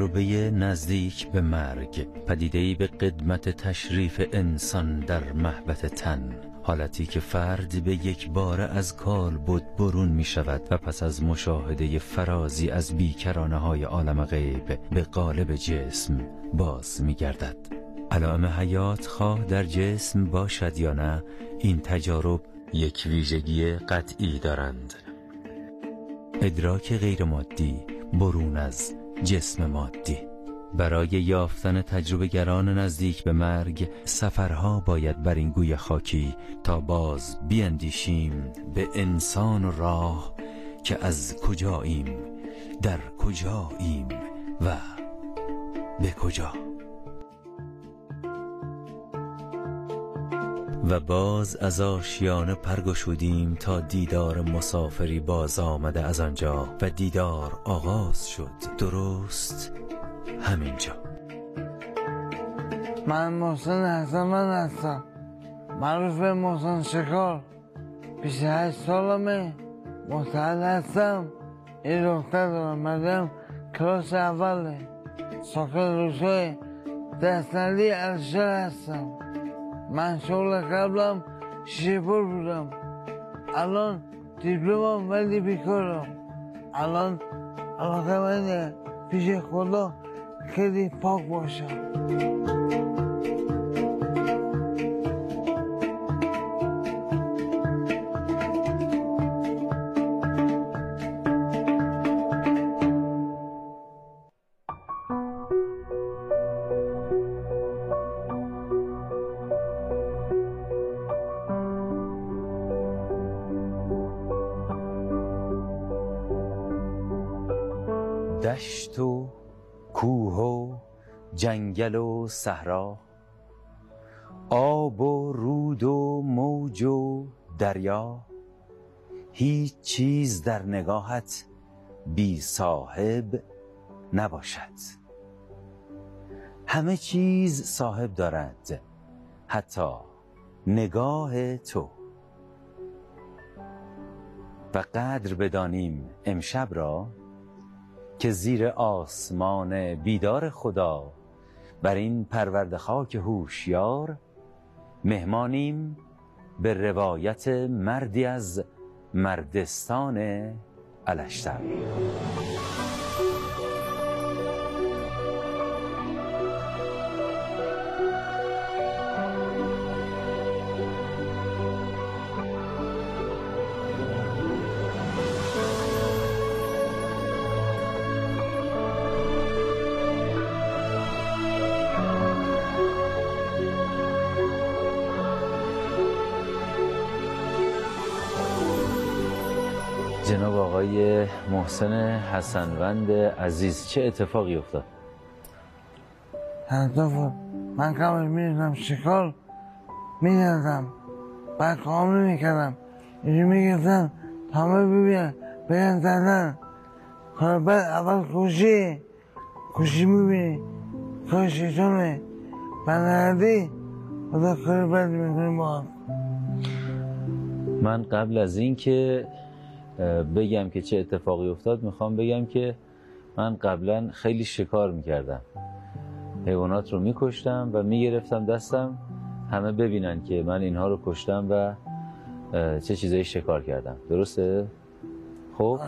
تجربه نزدیک به مرگ پدیده‌ای به قدمت تشریف انسان در محبت تن. حالتی که فرد به یک بار از کال بود برون می شود و پس از مشاهده فرازی از بیکرانه های عالم غیب به قالب جسم باز می گردد علائم حیات خواه در جسم باشد یا نه این تجارب یک ویژگی قطعی دارند. ادراک غیر مادی برون از جسم مادی. برای یافتن تجربه گران نزدیک به مرگ سفرها باید بر این گوی خاکی تا باز بیندیشیم به انسان و راه که از کجاییم در کجاییم و به کجا. و باز از آشیانه پرگشودیم تا دیدار مسافری باز آمده از آنجا و دیدار آغاز شد. درست همینجا. من محسن حسن من هستم. معروف به محسن شکار. پیش هشت سالمه. مستعد هستم. این دختر دارم مردم کلاس اوله. ساکن روزهای دستنلی ارشد هستم. من شغل قبلم شیشه پر بودم. الان دیپلمم ولی بیکارم. الان علاقه منه پیش خدا خیلی پاک باشم. جنگل و صحرا آب و رود و موج و دریا هیچ چیز در نگاهت بی صاحب نباشد. همه چیز صاحب دارد حتی نگاه تو. و قدر بدانیم امشب را که زیر آسمان بیدار خدا بر این پرورد خاک هوشیار مهمانیم به روایت مردی از مردستان الشتر محسن حسنوند عزیز چه اتفاقی افتاد؟ هر من قبل می‌رفتم شکار می‌دادم بعد کام نمی‌کردم. اینجا می‌گفتن همه ببین بیان زدن کار بعد اول کشی کشی می‌بینی. کار شیطانه. بنردی خدا کار بد می‌کنی با. من قبل از اینکه بگم که چه اتفاقی افتاد می‌خوام بگم که من قبلا خیلی شکار می‌کردم حیوانات رو میکشتم و می‌گرفتم دستم همه ببینن که من اینها رو کشتم و چه چیزایی شکار کردم درسته؟ خب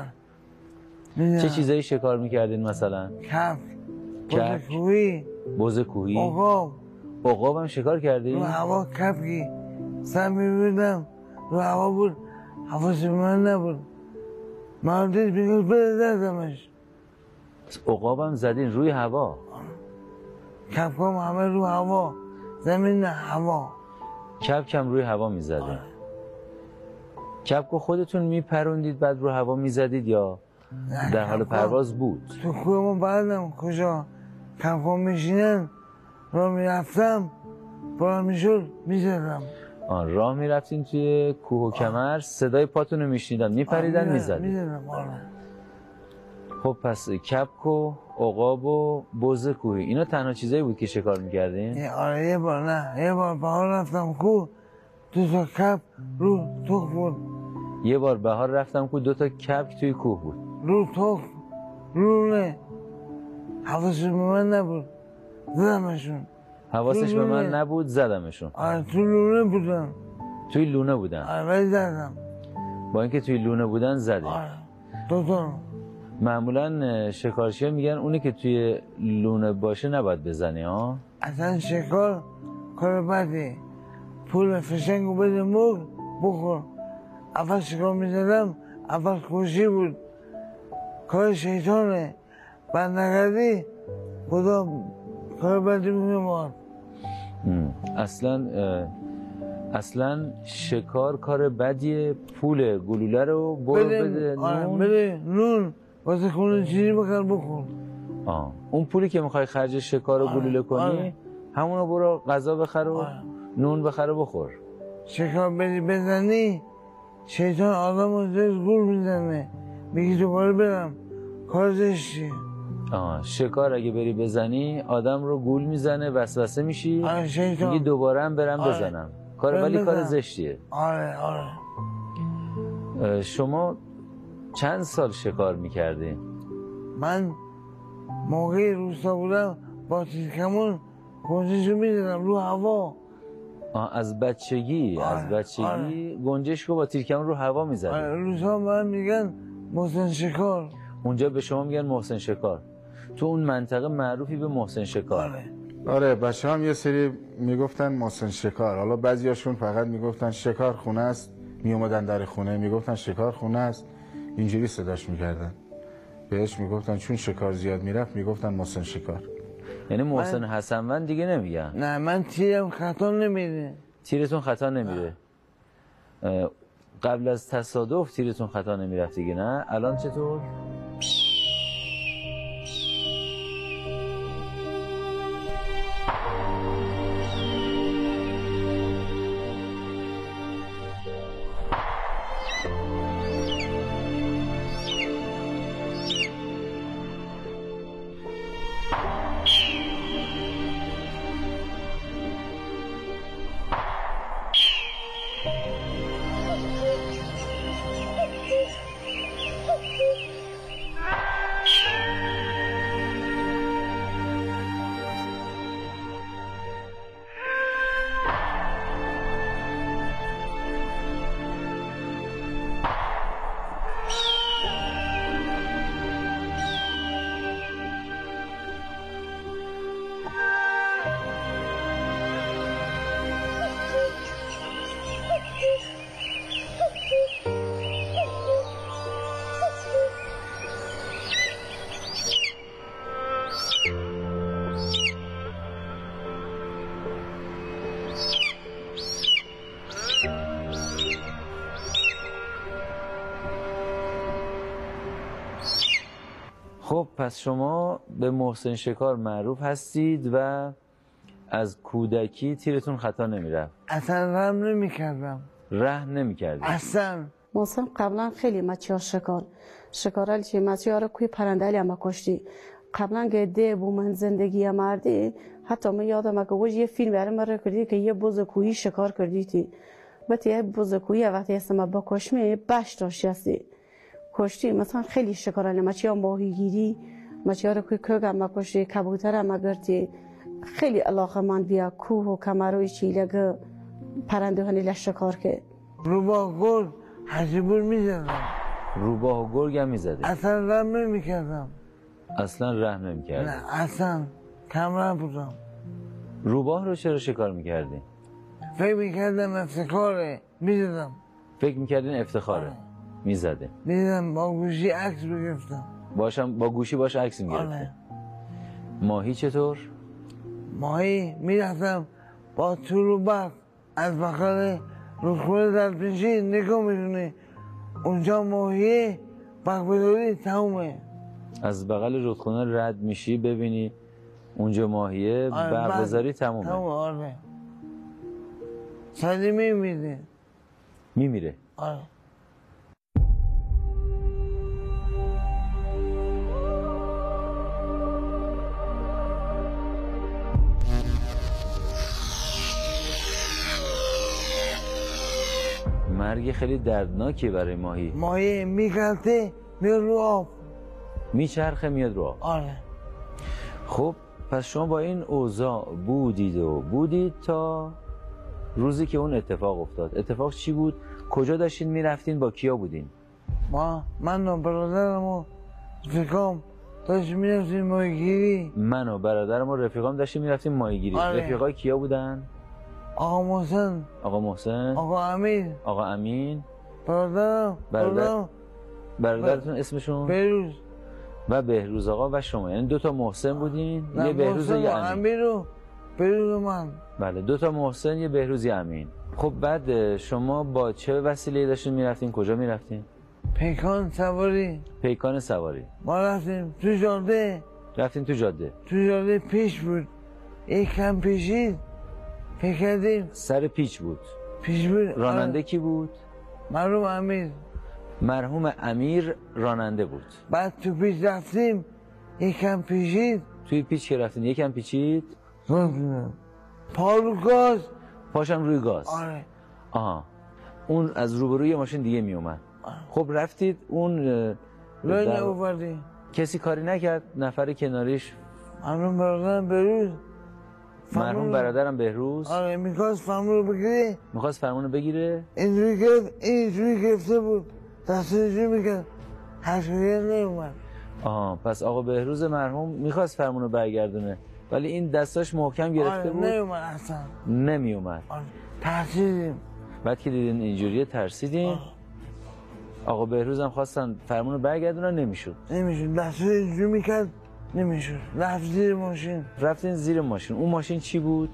چه چیزایی شکار می‌کردین مثلا؟ کف کف. کوهی بز کوهی؟ آقا عقاب هم شکار کردی؟ رو هوا کفی سر میبودم رو هوا بود حواس من نبود بده دردمش عقاب هم زدین روی هوا. کفکام همه رو هوا. زمین نه هوا. کپک هم روی هوا می‌زدین. کپک رو خودتون میپروندید بعد رو هوا می‌زدید یا در حال کپکام پرواز بود؟ تو کوه ما بردم کجا؟ کفکام میشینن رو می‌رفتم بلند می‌شد می‌زدم. آن راه می‌رفتین توی کوه و کمر صدای پاتون رو میشنیدن میپریدن می‌زدم آره. خب پس کپک و عقاب و بز کوهی اینا تنها چیزایی بود که شکار می‌کردین؟ آره یه بار نه یه بار بهار رفتم کو دو تا کپ رو تخ بود یه بار بهار رفتم که دو تا کپک توی کوه بود. رو تخ رو نه. حواسش به من نبود. زدمشون. حواسش به من. نبود زدمشون. آره تو لونه بودم توی لونه بودن. آره ولی زدم. با اینکه توی لونه بودن زدی آره رو معمولا شکارچی میگن اونی که توی لونه باشه نباید بزنی ها؟ اصلا شکار کار بدی. پول فشنگو بده مرغ بخور. اول شکار می‌زدم اول خوشی بود. کار شیطانه. بعد نکردی خدا کار بدی میمار. اصلا اصلا شکار کار بدیه پول گلوله رو برو بده آره، نون. بده نون. واسه خونه چیزی بکن بخور آه. اون پولی که می‌خوای خرج شکار رو آره، گلوله کنی آره. همونو برو غذا بخر و آره. نون بخر و بخور. شکار بدی بزنی شیطان آدم رو زیر گول می‌زنه. میگی دوباره برم. کار زشتیه آه. شکار اگه بری بزنی آدم رو گول می‌زنه وسوسه میشی آره میگی دوباره هم برم آره. بزنم کار ولی کار. زشتیه آره آره شما چند سال شکار می‌کردی؟ من موقعی روستا بودم با تیرکمون گنجشو می‌دادم رو هوا آه از بچگی آره، از بچگی آره. گنجش رو با تیرکمون رو هوا می‌زدی آره، روستا من میگن محسن شکار اونجا به شما میگن محسن شکار تو اون منطقه معروفی به محسن شکار. آره. آره بچه هم یه سری می‌گفتن محسن شکار. حالا بعضیاشون فقط می‌گفتن شکار خونه است میومدن در خونه می‌گفتن شکار خونه است. اینجوری صداش می‌کردن. بهش می‌گفتن چون شکار زیاد می‌رفت می‌گفتن محسن شکار. یعنی محسن حسنوند دیگه نمیگن. نه من تیرم خطا نمیده. تیرتون خطا نمیره قبل از تصادف تیرتون خطا نمی‌رفت دیگه نه؟ الان چطور؟ پس شما به محسن شکار معروف هستید و از کودکی تیرتون خطا نمی‌رفت. اصلا رم نمی‌کردم. ره نمی‌کردید. اصلا. محسن قبلا خیلی مچیا شکار. شکارال چی مچیا رو کوی پرنده هم کشتی. قبلا گده بو من زندگی مردی حتی من یادم اگه وش یه فیلم برای من کردی که یه بز کویی شکار کردی تی. بتی یه بز کویی وقتی اسم با کشمی بش داشتی هستی. کشتی مثلا خیلی شکارال مچیا ماهیگیری مچیا رو کوی کگ هم کشتی کبوتر هم گرتی. خیلی علاقه من بیا کوه و کمروی چی لگه پرنده هنی شکار که. رو با گل حجبور می‌زدم. روباه و گرگ هم می‌زده اصلا رم نمی‌کردم. اصلا ره نمی‌کرد نه اصلا کم بودم. روباه رو چرا شکار می‌کردی؟ فکر می‌کردم افتخاره می‌زدم فکر می‌کردین افتخاره؟ آره. می‌زده. می‌زدم با گوشی عکس بگرفتم باشم با گوشی باش عکس می‌گرفته. آره. ماهی چطور؟ ماهی می‌رفتم با طول از بخار رودخونه در پیشی نگاه می‌دونی اونجا ماهی برق بداری تمومه. از بغل رودخونه رد میشی ببینی اونجا ماهیه آره، برگزاری تمومه. تموم آره. سالی میمیده میمیره. آره. مرگ خیلی دردناکیه برای ماهی. ماهی میگلته میاد رو آب. میچرخه میاد رو آب. آره. خب پس شما با این اوضاع بودید و بودید تا روزی که اون اتفاق افتاد. اتفاق چی بود؟ کجا داشتین می‌رفتین؟ با کیا بودین؟ ما من و برادرم و فکام داشت می‌رفتیم ماهیگیری. من و برادرم و رفیقام داشتیم می‌رفتیم ماهیگیری. آره. رفیقای کیا بودن؟ آقا محسن. آقا محسن. آقا امیر آقا امین. برادرم برادر- برادرم برادرتون اسمشون؟ بروز و بهروز آقا و شما. یعنی دو تا محسن بودین یه بهروز و یه امین. امیر و بروز و من. بله دو تا محسن یه بهروز یه امین. خب بعد شما با چه وسیله داشتین می‌رفتین؟ کجا می‌رفتین؟ پیکان سواری. پیکان سواری. ما رفتیم تو جاده. رفتین تو جاده. تو جاده پیش بود. یک کم پیشید. فکر کردیم سر پیچ بود. پیش بود؟ راننده کی بود؟ مرحوم امیر. مرحوم امیر راننده بود. بعد تو پیش رفتیم یک کم پیشید توی پیچ که رفتین یکم پیچید؟ گفتیم پارو گاز. پاشم روی گاز. آره. آها. اون از روبروی ماشین دیگه می اومد. خب رفتید اون لای در- کسی کاری نکرد؟ نفر کناریش؟ مرحوم برادرم بروز. مرحوم برادرم بهروز. آره می‌خواست فهمون رو بگیره. می‌خواست فرمونو بگیره. اینجوری گرفت اینجوری گرفته بود. دست اینجوری می‌کرد. هشویه نیومد آها پس آقا بهروز مرحوم می‌خواست فرمونو برگردونه. ولی این دستاش محکم گرفته آره بود. نیومد اصلا. نمی اومد آره ترسیدیم. بعد که دیدین اینجوریه ترسیدین. آقا بهروز هم خواستن فرمونو برگردونن نمی‌شد. نمیشون دست اینجوری می‌کرد. نمیشون رفت زیر ماشین. رفتین زیر ماشین. اون ماشین چی بود؟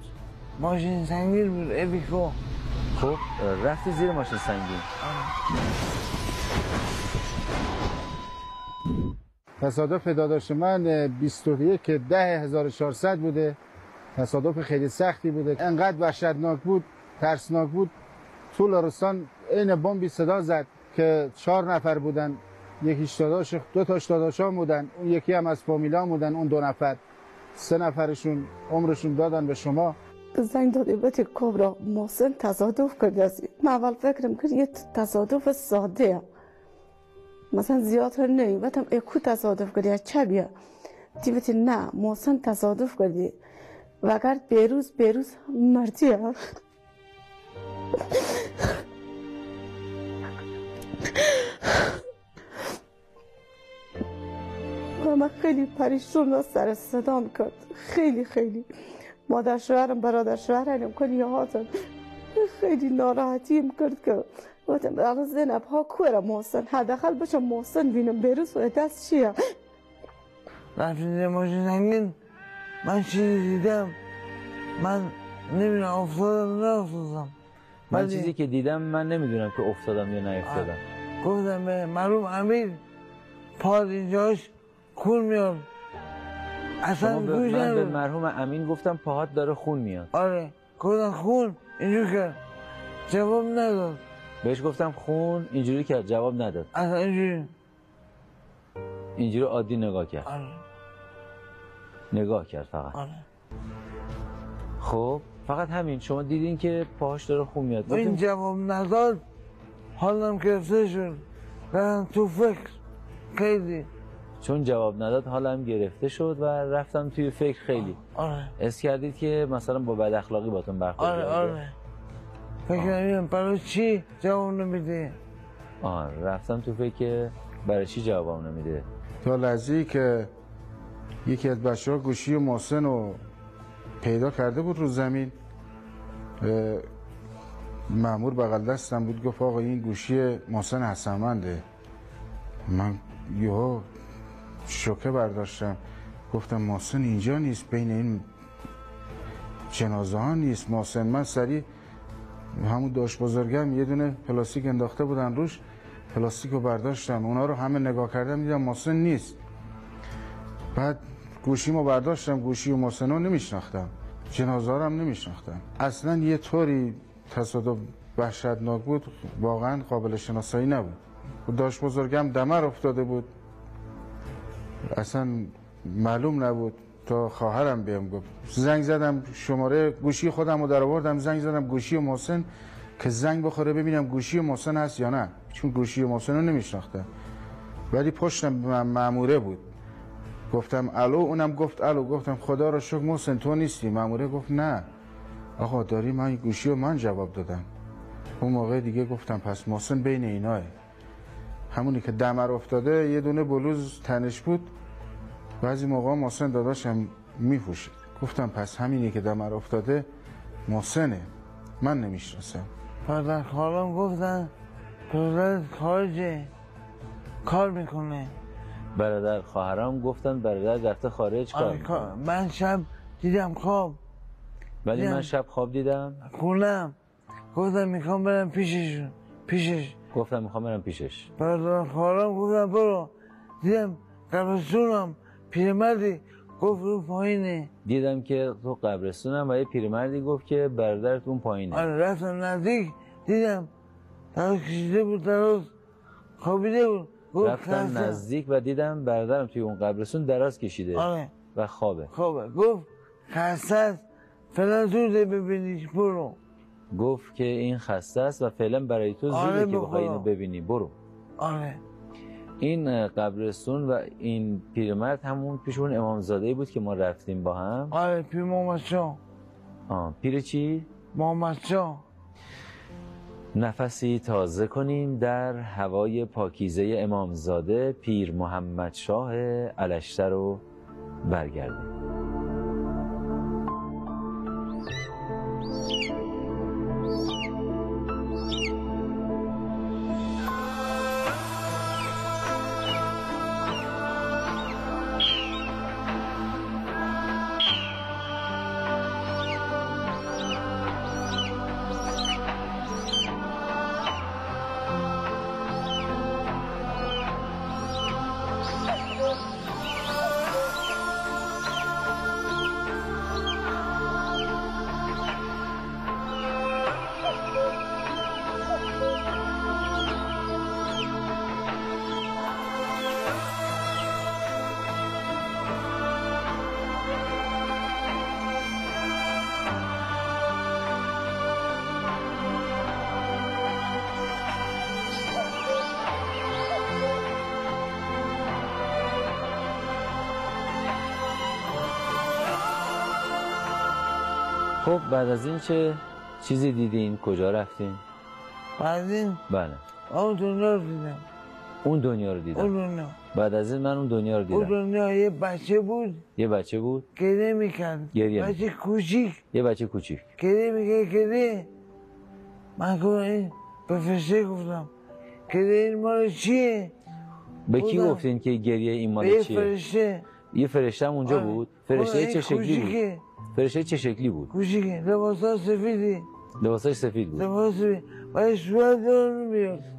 ماشین سنگین بود الیکو خب رفتی زیر ماشین سنگین. تصادف داداش من 21 که 10400 بوده. تصادف خیلی سختی بوده. انقدر وحشتناک بود ترسناک بود. طول رستان عین بمبی صدا زد که چهار نفر بودن. یکیش داداش دو تاش داداشان بودن. اون یکی هم از فامیلان بودن اون دو نفر. سه نفرشون عمرشون دادن به شما. زنگ دادی بهت کبرا محسن تصادف کرده است من اول فکرم کرد یه تصادف ساده مثلا زیاد نه بتم اکو تصادف کردی از چه بیا؟ دیوتی نه محسن تصادف کردی. و اگر بیروز بیروز مردی و من خیلی پریشون و سر صدام کرد. خیلی خیلی. مادر شوهرم برادر شوهرم کنی هاتم. خیلی ناراحتیم کرد که گفتم الان زینب ها کوره محسن حداقل باشم محسن بینم بروز و دست چیه؟ رفتیم زیر ماشین سنگین من چیزی دیدم. من نمی‌دونم افتادم نه افتادم. من چیزی که دیدم من نمی‌دونم که افتادم یا نیفتادم گفتم به مرحوم امیر پاد اینجاش کون میاد اصلا گوش من به. مرحوم امین گفتم پاهات داره خون میاد. آره. گفتم خون. اینجور کرد جواب نداد. بهش گفتم خون اینجوری کرد جواب نداد. اصلا اینجوری. اینجوری عادی نگاه کرد. آره. نگاه کرد فقط. آره. خب فقط همین. شما دیدین که پاهاش داره خون میاد. این جواب نداد. حالم گرفته شد. رفتم تو فکر. خیلی. چون جواب نداد حالم گرفته شد و رفتم توی فکر خیلی. آره. اس کردید که مثلا با بد اخلاقی باتون برخورد آره. آره. فکر کردم برای چی جواب نمیده آه رفتم تو فکر که برای چی جوابم نمیده تا لحظه که یکی از بچه ها گوشی محسن رو پیدا کرده بود رو زمین اه، مأمور بغل دستم بود گفت آقا این گوشی محسن حسنمنده من یهو شوکه برداشتم. گفتم محسن اینجا نیست بین این جنازه ها نیست. محسن من سریع همون داشت بزرگم یه دونه پلاستیک انداخته بودن روش پلاستیک رو برداشتم. اونا رو همه نگاه کردم دیدم محسن نیست. بعد گوشیمو برداشتم گوشی و محسن رو نمیشناختم. جنازه هم نمیشناختم. اصلا یه طوری تصادف وحشتناک بود واقعا قابل شناسایی نبود. داشت بزرگم دمر افتاده بود. اصلا معلوم نبود تا خواهرم بهم گفت. زنگ زدم شماره گوشی خودم رو در آوردم زنگ زدم گوشی محسن که زنگ بخوره ببینم گوشی محسن هست یا نه. چون گوشی محسن رو نمیشناختم. ولی پشتم م- ماموره بود. گفتم الو؟ اونم گفت الو. گفتم خدا رو شکر محسن تو نیستی. ماموره گفت نه. آقا داری من گوشی و من جواب دادم. اون موقع دیگه گفتم پس محسن بین ایناه همونی که دمر افتاده یه دونه بلوز تنش بود. بعضی موقع محسن داداشم میپوشید گفتم پس همینی که دمر افتاده محسنه. من نمی‌شناسم. پدر خالم گفتن پدر خارجه. کار می‌کنه. برادر خواهرام گفتن برادر رفته خارج کار آره، من شب دیدم خواب. ولی من. شب خواب دیدم. خونم. گفتم می‌خوام برم پیششون. پیشش. گفتم می‌خوام برم پیشش. برادر خالم گفتم برو. دیدم قبرستونم پیرمردی؟ گفت رو پایینه. دیدم که تو قبرستونم و یه پیرمردی گفت که برادرت اون پایینه. آره رفتم نزدیک. دیدم دراز کشیده بود دراز خوابیده بود. گفت رفتم. نزدیک و دیدم برادرم توی اون قبرستون دراز کشیده آره. و خوابه. خوبه گفت خسته فعلا زوده ببینیش برو. گفت که این خسته است و فعلا برای تو زوده آره، که بخوای. اینو ببینی. برو. آره. این قبرستون و این پیرمرد همون پیش اون امامزاده بود که ما رفتیم با هم آره پی محمد شاه آه. پیر چی؟ محمد شاه نفسی تازه کنیم در هوای پاکیزه امامزاده پیر محمد شاه علشتر رو برگردیم بعد از این چه چیزی دیدین کجا رفتین؟ بعد این؟ بله. اون دنیا رو دیدم. اون دنیا رو اون دیدم دنیا. بعد از این من اون دنیا رو اون دیدم. دنیا یه بچه بود. یه بچه بود؟ گریه می‌کرد. گریه بچه کوچیک. یه بچه کوچیک. گریه می‌کرد گریه. من گفتم این به فرشته گفتم گریه این مال چیه؟ به کی. گفتین که گریه این مال یه چیه؟ فرشته. یه فرشته اونجا آره. بود. آره، فرشته این چه شکلی بود. فرشته چه شکلی بود؟ کوچیکه لباسا سفیدی. لباساش سفید بود. لباس سفید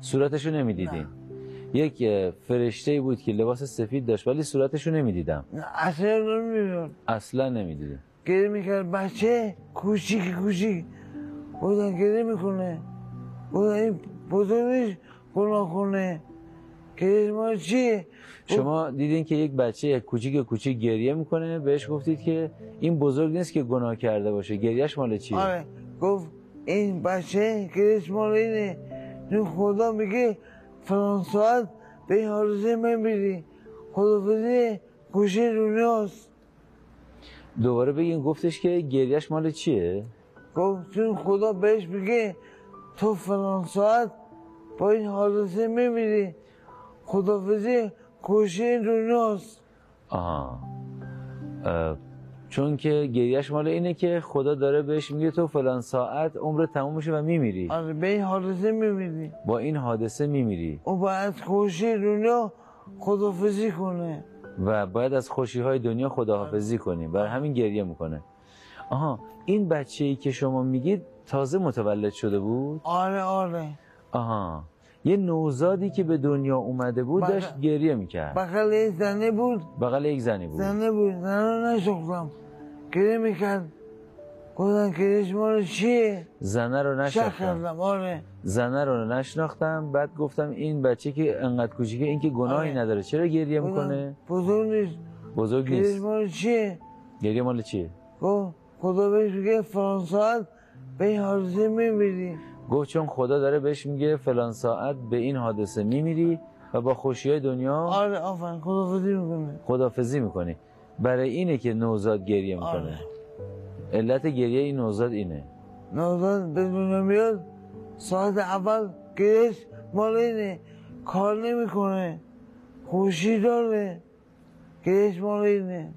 صورتش رو نمی‌دیدیم یک فرشته بود که لباس سفید داشت ولی صورتش رو نمی‌دیدم اصلا نمیاد. اصلا نمی‌دیدیم گریه می‌کرد. بچه کوچیک کوچیک بودن گریه می‌کنه. بودن این بزرگش گناه کنه. گریه ما چیه؟ شما دیدین که یک بچه کوچیک کوچیک گریه می‌کنه بهش گفتید که این بزرگ نیست که گناه کرده باشه. گریهش مال چیه؟ آره گفت این بچه گریش مال اینه. این خدا میگه فلان ساعت به این حادثه من بیدی خدافزی گوشه دنیاست. دوباره بگین گفتش که گریهش مال چیه؟ گفت چون خدا بهش میگه تو فلان ساعت با این حادثه میمیری. خدافزی گوشه دنیاست آها. اه، چون که گریهش مال اینه که خدا داره بهش میگه تو فلان ساعت عمر تموم میشه و میمیری. آره به این حادثه میمیری. با این حادثه میمیری. او باید گوشه دنیا خدافزی کنه. و باید از خوشی های دنیا خداحافظی کنیم برای همین گریه می‌کنه. آها این بچه ای که شما میگید تازه متولد شده بود؟ آره آره. آها. یه نوزادی که به دنیا اومده بود. داشت گریه می‌کرد. بغل این زنه بود. بغل یک زنی بود. زنه بود. زنه رو نشختم گریه می‌کرد. گفتن گریش مال چیه؟ زنه رو نشناختم آره. زنه رو نشناختم. بعد گفتم این بچه که انقدر کوچیکه این که گناهی آره. نداره. چرا گریه می‌کنه؟ بزرگ نیست. بزرگ گریش نیست. مال چیه؟ گریه مال چیه؟ گفت خدا بهش میگه فلان ساعت به این حادثه میمیری گفت چون خدا داره بهش میگه فلان ساعت به این حادثه میمیری و با خوشی های دنیا آره آفرین خدافزی می‌کنه خدافزی می‌کنی. برای اینه که نوزاد گریه می‌کنه. آره. علت گریه این نوزاد اینه. نوزاد به دنیا میاد ساعت اول گریش مال اینه. کار نمی‌کنه خوشی داره. گریش مال اینه.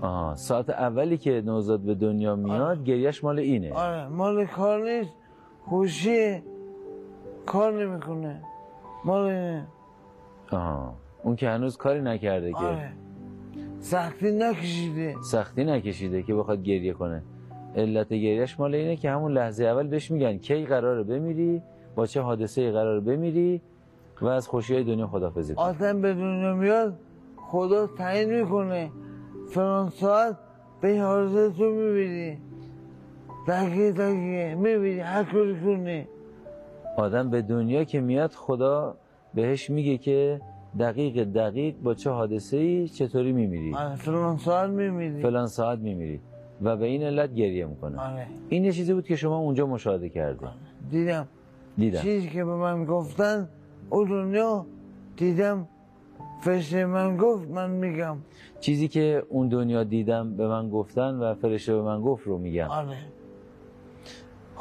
آها ساعت اولی که نوزاد به دنیا میاد گریهش مال اینه. آره مال کار نیست. خوشیه کار نمی‌کنه. مال اینه. آها. اون که هنوز کاری نکرده که. آره. سختی نکشیده. سختی نکشیده که بخواد گریه کنه. علت گریهش مال اینه که همون لحظه اول بهش میگن کی قراره بمیری با چه حادثه قراره بمیری و از خوشی های دنیا خدافزی کنی آدم به دنیا میاد خدا تعیین می‌کنه. فلان ساعت به حاضر تو می‌بینی. دقیقه دقیقه. می‌بینی هر کاری کنی. آدم به دنیا که میاد خدا بهش میگه که دقیق دقیق با چه حادثه ای چطوری میمیری؟ آره فلان ساعت می‌بینی فلان ساعت میمیری. و به این علت گریه می‌کنه. آره. این یه چیزی بود که شما اونجا مشاهده کرده دیدم. دیدم. چیزی که به من گفتن اون دنیا دیدم. فرشته من گفت من میگم. چیزی که اون دنیا دیدم به من گفتن و فرشته به من گفت رو میگم. آره.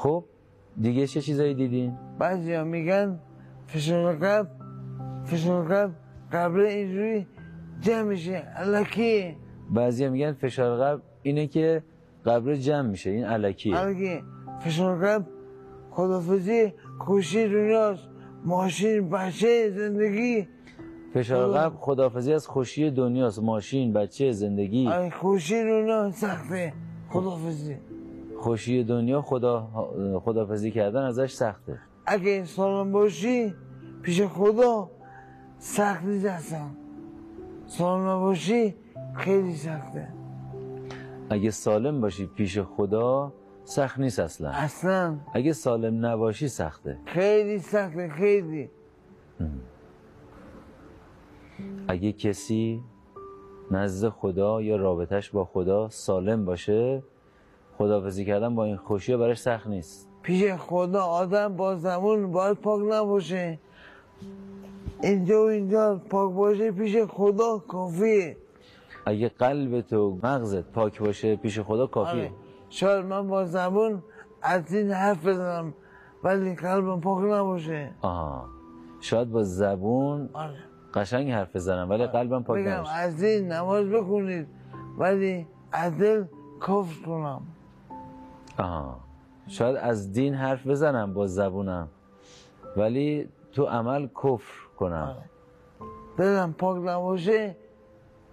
خب دیگه چه چیزایی دیدین؟ بعضی ها میگن فشار قلب فشار قلب قبل اینجوری جمع میشه. علکی بعضی میگن فشار قلب اینه که قبر جمع میشه. این علکیه علکی فشار قلب خدافزی خوشی دنیاست. ماشین بچه زندگی. فشار قلب خدافزی از خوشی دنیاست. ماشین بچه زندگی. خوشی دنیا سخته. خدافزی. خوشی دنیا خدا خدافزی کردن ازش سخته. اگه سالم باشی پیش خدا سخت نیست اصلا. سالم نباشی خیلی سخته. اگه سالم باشی پیش خدا سخت نیست اصلا. اصلا. اگه سالم نباشی سخته. خیلی سخته خیلی. اگه کسی نزد خدا یا رابطش با خدا سالم باشه خدافزی کردن با این خوشی براش سخت نیست. پیش خدا آدم با زمون باید پاک نباشه. اینجا و اینجا پاک باشه پیش خدا کافیه. اگه قلبت و مغزت پاک باشه پیش خدا کافیه. آره. شاید من با زبون از این حرف بزنم ولی قلبم پاک نباشه. آها. شاید با زبون آره. قشنگ حرف بزنم ولی قلبم پاک نباشه. از این نماز بخونید ولی از دل کفر کنم. آها شاید از دین حرف بزنم با زبونم. ولی تو عمل کفر کنم. دلم پاک نباشه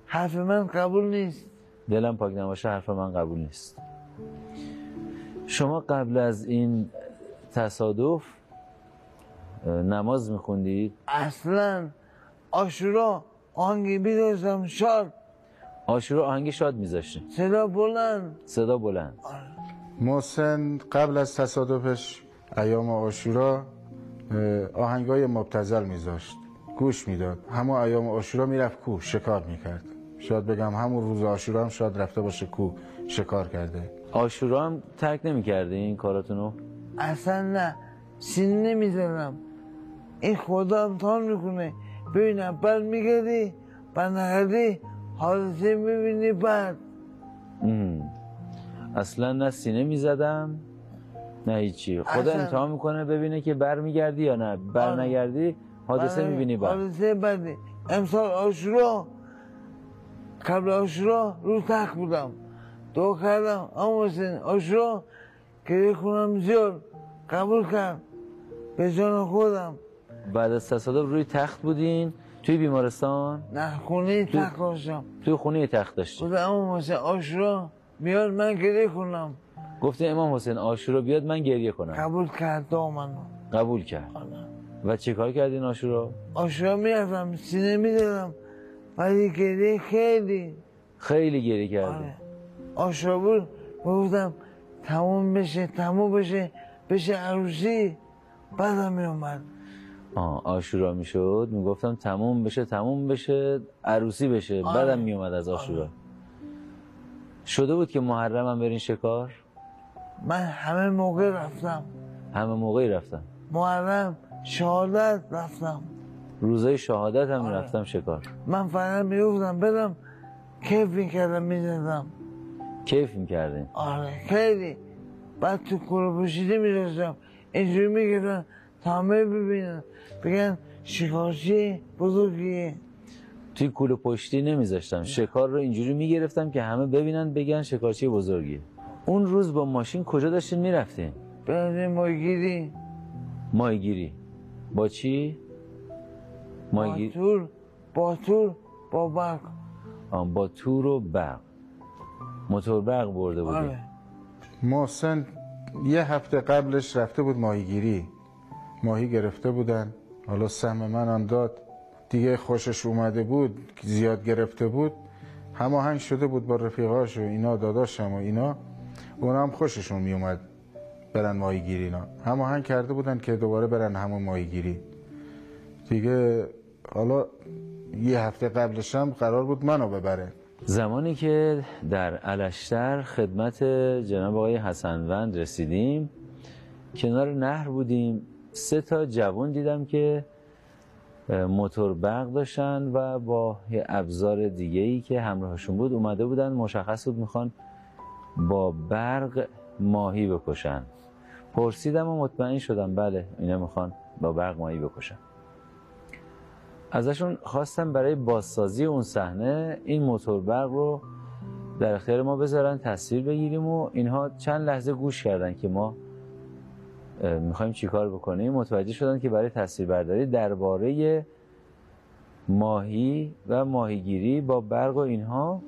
حرف من قبول نیست. دلم پاک نباشه حرف من قبول نیست. شما قبل از این تصادف نماز میخوندید؟ اصلا آشورا آهنگی بیداشتم شاد. آشورا آهنگ شاد میذاشتیم صدا بلند. صدا بلند. محسن قبل از تصادفش ایام آشورا آهنگای مبتزل میذاشت گوش می‌داد. همون ایام آشورا می‌رفت کو شکار می‌کرد. شاید بگم همون روز آشورا هم شاید رفته باشه کو شکار کرده. آشورا هم ترک نمی‌کرده این کاراتونو؟ اصلا نه. سینه نمی‌زنم این خدا امتحان می‌کنه. ببینم بعد میگردی بعد نگردی حادثه می‌بینی بعد. اصلا نه سینه می‌زدم نه هیچی. خدا. امتحان می‌کنه ببینه که بر میگردی یا نه. بر آره. نگردی حادثه بعد- می‌بینی بعد. حادثه بعدی. امسال آشورا قبل آشورا رو تخت بودم. دو کردم. اما حسین آشورا گریه کنم زیاد قبول کرد. به جان خودم. بعد از تصادف روی تخت بودین؟ توی بیمارستان؟ نه خونه تخت داشتم. توی خونه تخت داشتی. بودم اما حسین آشورا بیاد من گریه کنم. گفته امام حسین آشورا بیاد من گریه کنم. قبول کرد دامنو قبول کرد. و چه کار کردین آشورا آشورا می‌رفتم سینه می‌دادم. ولی گریه خیلی. خیلی گریه کردی آره. آشورا بود. گفتم تموم بشه تموم بشه بشه عروسی. بعدم میومد آه آشورا می‌شد. می‌گفتم تموم بشه تموم بشه عروسی بشه. آره. بعدم میومد از آشورا شده بود که محرم هم برین شکار؟ من همه موقع رفتم. همه موقعی رفتم. محرم شهادت رفتم. روزای شهادت هم رفتم شکار. من فقط می‌گفتم برم کیف می‌کردم می‌زدم کیف می‌کردین؟ آره خیلی. بعد تو کوره پوشیده می‌رسم اینجوری میگردن تا همه ببینن. بگن شکارچی بزرگیه توی کوله پشتی نمیذاشتم. شکار رو اینجوری می‌گرفتم که همه ببینن بگن شکارچی بزرگی. اون روز با ماشین کجا داشتین می‌رفتین؟ بریم ماگیری ماهیگیری. با چی؟ با ماهیگیری تور با تور با برق. آه، با تور و برق. موتور برق برده بودی. آره. محسن یه هفته قبلش رفته بود ماهیگیری. ماهی گرفته بودن. حالا سهم من هم داد. دیگه خوشش اومده بود زیاد گرفته بود هماهنگ شده بود با رفیقاش و اینا داداشم و اینا. اونا هم خوششون میومد برن ماهیگیری اینا. هماهنگ کرده بودن که دوباره برن همون ماهیگیری. دیگه حالا یه هفته قبلش هم قرار بود منو ببره. زمانی که در علشتر خدمت جناب آقای حسنوند رسیدیم کنار نهر بودیم. سه تا جوان دیدم که موتور برق داشتن و با یه ابزار دیگه ای که همراهشون بود اومده بودن. مشخص بود می‌خوان با برق ماهی بکشن. پرسیدم و مطمئن شدم. بله اینا می‌خوان با برق ماهی بکشن. ازشون خواستم برای بازسازی اون صحنه این موتور برق رو در اختیار ما بذارن تصویر بگیریم و اینها چند لحظه گوش کردن که ما می‌خوایم چیکار بکنیم؟ متوجه شدن که برای تصویر برداری درباره ماهی و ماهیگیری با برق و اینها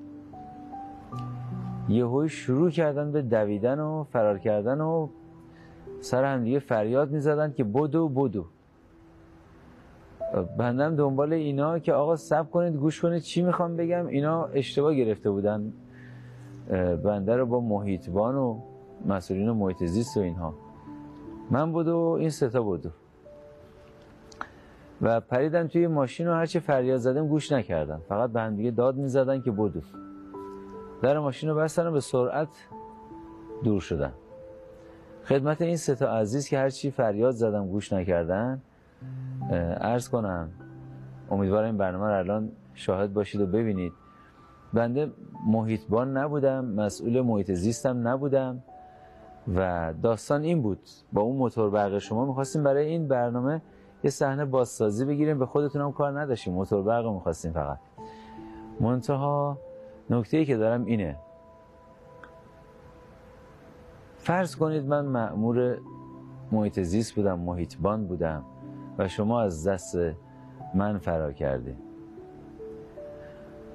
یهوی شروع کردن به دویدن و فرار کردن و سر هم دیگه فریاد می‌زدن که بدو بدو. بندم دنبال اینا که آقا سب کنید گوش کنید چی می‌خوام بگم؟ اینا اشتباه گرفته بودن بنده رو با محیطبان و مسئولین محیط زیست و اینها. من بود و این ستا بود و پریدم توی ماشین و هرچی فریاد زدم گوش نکردم. فقط به هم داد می‌زدن که بدو در ماشین رو بستن و به سرعت دور شدن. خدمت این ستا عزیز که هرچی فریاد زدم گوش نکردن عرض کنم امیدوارم این برنامه رو الان شاهد باشید و ببینید. بنده محیطبان نبودم مسئول محیط زیستم نبودم. و داستان این بود. با اون موتور برق شما می‌خواستیم برای این برنامه یه صحنه بازسازی بگیریم. به خودتون هم کار نداشتیم. موتور برق رو می‌خواستیم فقط. منتها نکته ای که دارم اینه. فرض کنید من مأمور محیط زیست بودم محیطبان بودم و شما از دست من فرار کردی.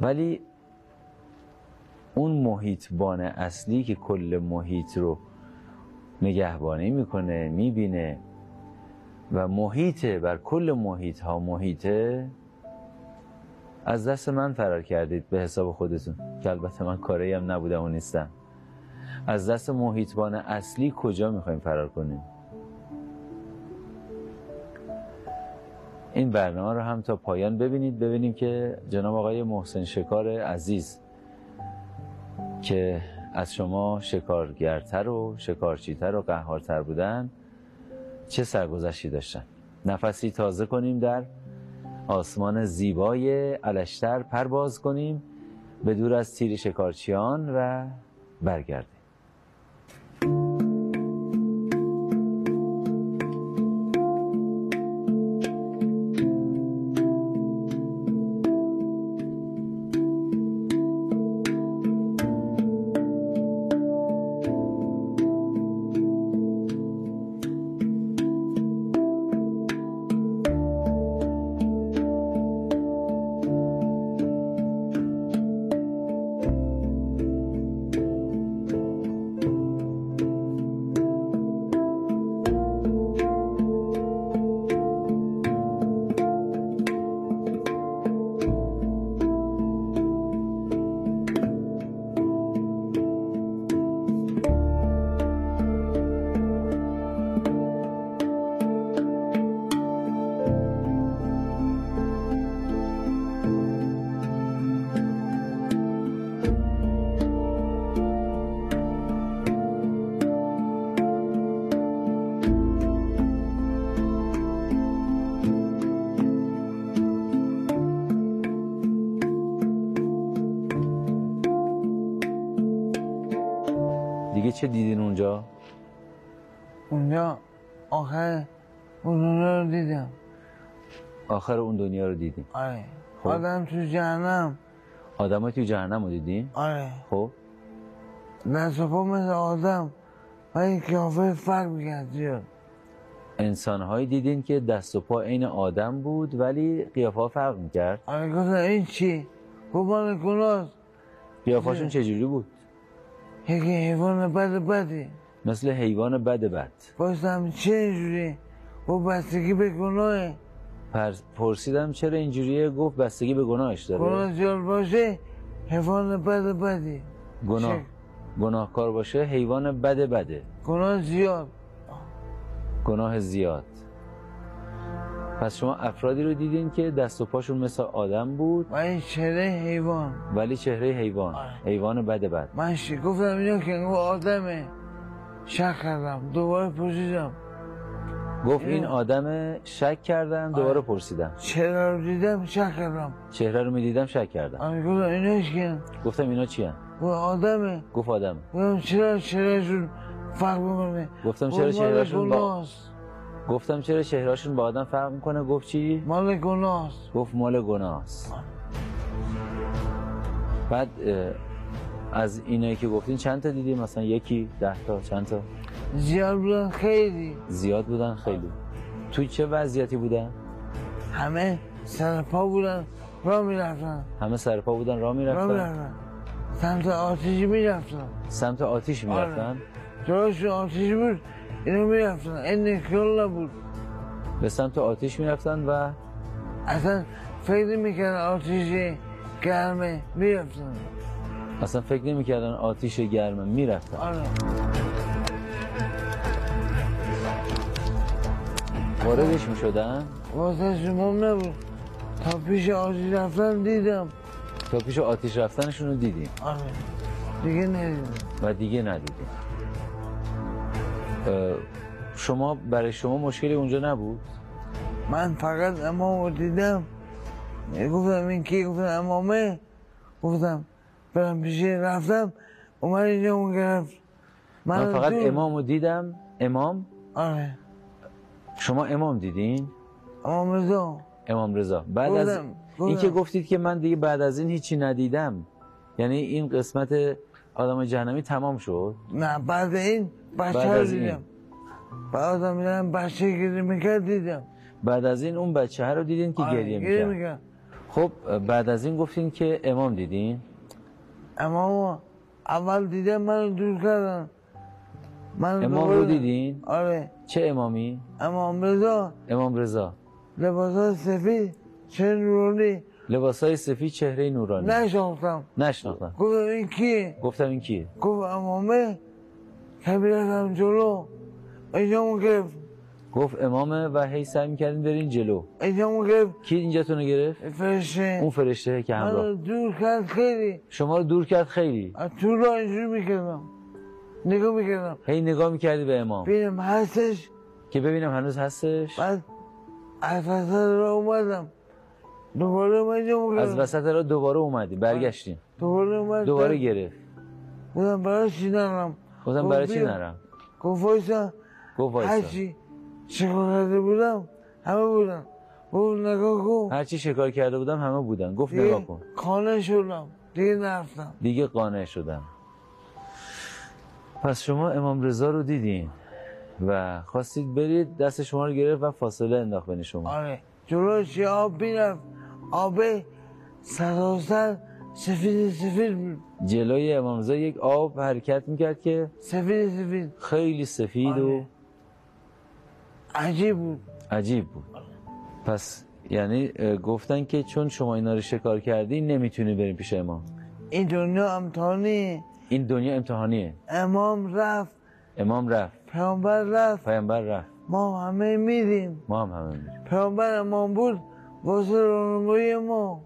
ولی اون محیطبان اصلی که کل محیط رو نگهبانی می‌کنه می‌بینه و محیطه بر کل محیط ها محیطه. از دست من فرار کردید به حساب خودتون که البته من کاری هم نبودم و نیستم. از دست محیطبان اصلی کجا می‌خوایم فرار کنیم؟ این برنامه رو هم تا پایان ببینید ببینیم که جناب آقای محسن شکار عزیز که از شما شکارگرتر و شکارچیتر و قهارتر بودن چه سرگذشتی داشتن؟ نفسی تازه کنیم در آسمان زیبای علشتر پرواز کنیم به دور از تیر شکارچیان و برگردیم. اونجا آخر اون دنیا رو دیدم. آخر اون دنیا رو دیدین آره. خب. آدم تو جهنم. آدمای توی جهنم رو دیدین آره. خب. دست و پا مثل آدم. ولی کافه فرق می‌کرد زیاد. انسانهایی دیدین که دست و پا عین آدم بود ولی قیافه ها فرق می‌کرد. آره گفتم این چی؟ گفت مال گناست قیافهاشون چجوری بود؟ یکی حیوان بد بدی. مثل حیوان بد بد. گفتم چه اینجوری؟ گفت بستگی به گناهه. پرس- پرسیدم چرا اینجوریه؟ گفت بستگی به گناهش داره. گناه زیاد باشه حیوان بد بدی. گناه؟ گناهکار باشه حیوان بد بده. گناه زیاد. گناه زیاد. پس شما افرادی رو دیدین که دست و پاشون مثل آدم بود؟ و این چهره حیوان. ولی چهره حیوان. حیوان بد بد. من گفتم اینا که آدمه. شک کردم دوباره پرسیدم. گفت این. آدم شک کردم دوباره آره. پرسیدم. چهره رو دیدم؟ شک کردم چهره رو می‌دیدم شک کردم. آره گفتم ایناش که گفتم اینا چی گفت آدمه. گفت آدم. گفتم چرا چهرهشون فرق می‌کنه؟ گفتم چرا چهرهشون با گفتم چرا چهرهشون با آدم فرق می‌کنه؟ گفت چی؟ مال گناهست. گفت مال گناهست. بعد از اینایی که گفتین چند تا دیدی مثلا یکی ده تا چند تا؟ زیاد بودن خیلی. زیاد بودن خیلی. توی چه وضعیتی بودن؟ همه سر پا بودن را می‌رفتن. همه سرپا بودن را می‌رفتن؟ می‌رفتن. سمت آتیشی می‌رفتن. سمت آتیش می‌رفتن؟ آره. جلوشون آتیش بود اینو می‌رفتن. این نکل نبود به سمت آتیش می‌رفتن و اصلا فکر می‌کردن آتیش گرمه می‌رفتن. اصلا فکر نمی‌کردن آتیش گرمه. می‌رفتن. آره. واردش می‌شدن؟ واسه شما نبود. تا پیش آتیش رفتن دیدم. تا پیش آتیش رفتنشون رو دیدیم. آره. دیگه ندیدم. و دیگه ندیدیم. شما برای شما مشکلی اونجا نبود؟ من فقط امام رو دیدم. گفتم این کی؟ گفتم امامه. گفتم برم پیش رفتم اومد اینجا اون گرفت. من فقط دور- امام رو دیدم. امام؟ آره. شما امام دیدین؟ امام رضا. امام رضا. بعد از گفتم- این که. گفتید که من دیگه بعد از این هیچی ندیدم. یعنی این قسمت آدم جهنمی تمام شد؟ نه بعد این بچه رو از این. دیدم. بعد از میدم بچه گریه می‌کرد دیدم. بعد از این اون بچه ها رو دیدین که آره، گریه می‌کرد. خب بعد از این گفتین که امام دیدین؟ امام اول دیدم منو دور کردن. من امام رو دیدین؟ آره. چه امامی؟ امام رضا. امام رضا. لباس سفید چه نورانی. لباسای سفید چهره نورانی. نشاختم نشناختم. گفتم این کیه؟ گفتم این کیه؟ گفت امامه. کبیرتم جلو. اجامو گرفت. گفت امامه و هی سعی می‌کردین برین جلو. اجامو گرفت کی اینجاتون رو گرفت؟ فرشه اون فرشته که همراه. دور کرد خیلی. شما رو دور کرد خیلی. از تو را اینجوری می‌کردم. نگاه می‌کردم. هی نگاه می‌کردی به امام. ببینم هستش. که ببینم هنوز هستش. بعد از وسط را اومدم. دوباره اومد اجامو از وسط را دوباره اومدی. برگشتیم. دوباره اومد دوباره گرفت. گفتم برای چی نرم؟ گفت برای چی. نرم؟ گفت وایسا. گفت وایسا. شکار کرده بودم همه بودن. گفت نگاه کن. هرچی شکار کرده بودم همه بودن. گفت نگاه کن. خانه شدم. دیگه نرفتم. دیگه قانع شدم. پس شما امام رضا رو دیدین و خواستید برید دست شما رو گرفت و فاصله انداخت بین شما. آره. جلوش آب می‌رفت. آب سراسر سفید سفید بود. جلوی امام رضا یک آب حرکت می‌کرد که سفید سفید. خیلی سفید و آره. عجیب بود. عجیب بود. پس یعنی گفتن که چون شما اینا رو شکار کردی نمی‌تونی بریم پیش امام. این دنیا امتحانی. این دنیا امتحانیه. امام رفت. امام رفت. پیامبر رفت. پیامبر رفت. ما همه میریم. ما هم همه میریم. پیامبر امام بود واسه راهنمایی ما.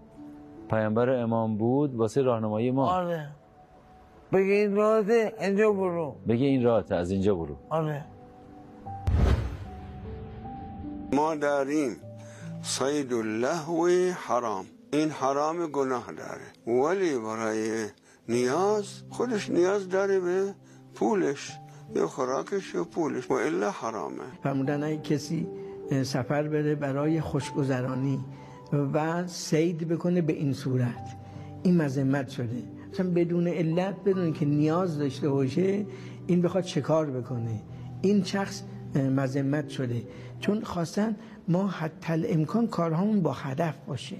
پیامبر امام بود واسه راهنمایی ما. آره. بگه این راهته اینجا برو. بگه این راهته از اینجا برو. آره. ما داریم صید اللهو حرام. این حرام گناه داره. ولی برای نیاز خودش نیاز داره به پولش یا خوراکش یا پولش. و الا حرامه. فرمودن اگه کسی سفر بره برای خوشگذرانی و سید بکنه به این صورت. این مذمت شده. مثلا بدون علت بدون که نیاز داشته باشه این بخواد شکار بکنه؟ این شخص مذمت شده. چون خواستن ما حتی امکان کارهامون با هدف باشه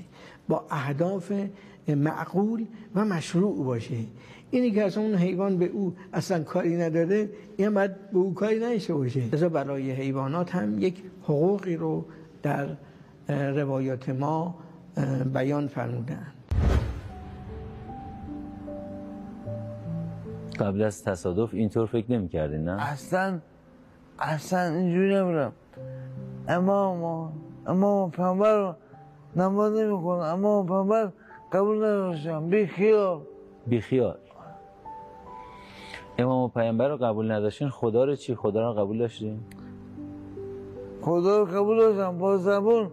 با اهداف معقول و مشروع باشه. اینی که اصلا اون حیوان به او اصلا کاری نداره این باید به او کاری نشه باشه. لذا برای حیوانات هم یک حقوقی رو در روایات ما بیان فرمودن. قبل از تصادف اینطور فکر نمی کردین نه؟ اصلا اصلا اینجوری نبودم اما اما پیامبر رو نماز نمی کنم اما پیامبر قبول نداشتم. بی خیال بی خیال امام و پیامبر رو قبول نداشتین؟ خدا رو چی؟ خدا رو قبول داشتین؟ خدا رو قبول داشتم. با زبون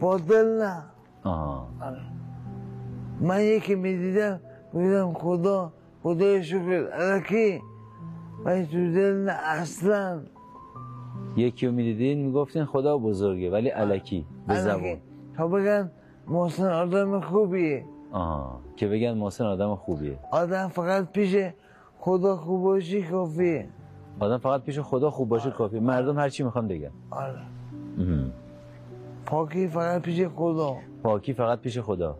با دل نه. آها. من یکی می‌دیدم بگیدم خدا خدای شکر. الکی. ولی تو دل نه اصلا. یکی رو می‌دیدین می‌گفتین خدا بزرگه ولی علکی به. زبون. تا بگن محسن آدم خوبیه. آها که بگن محسن آدم خوبیه. آدم فقط پیش خدا خوب باشی کافیه. آدم فقط پیش خدا خوب باشه کافیه. مردم هر چی می‌خوان بگن. آره. پاکی فقط پیش خدا. پاکی فقط پیش خدا.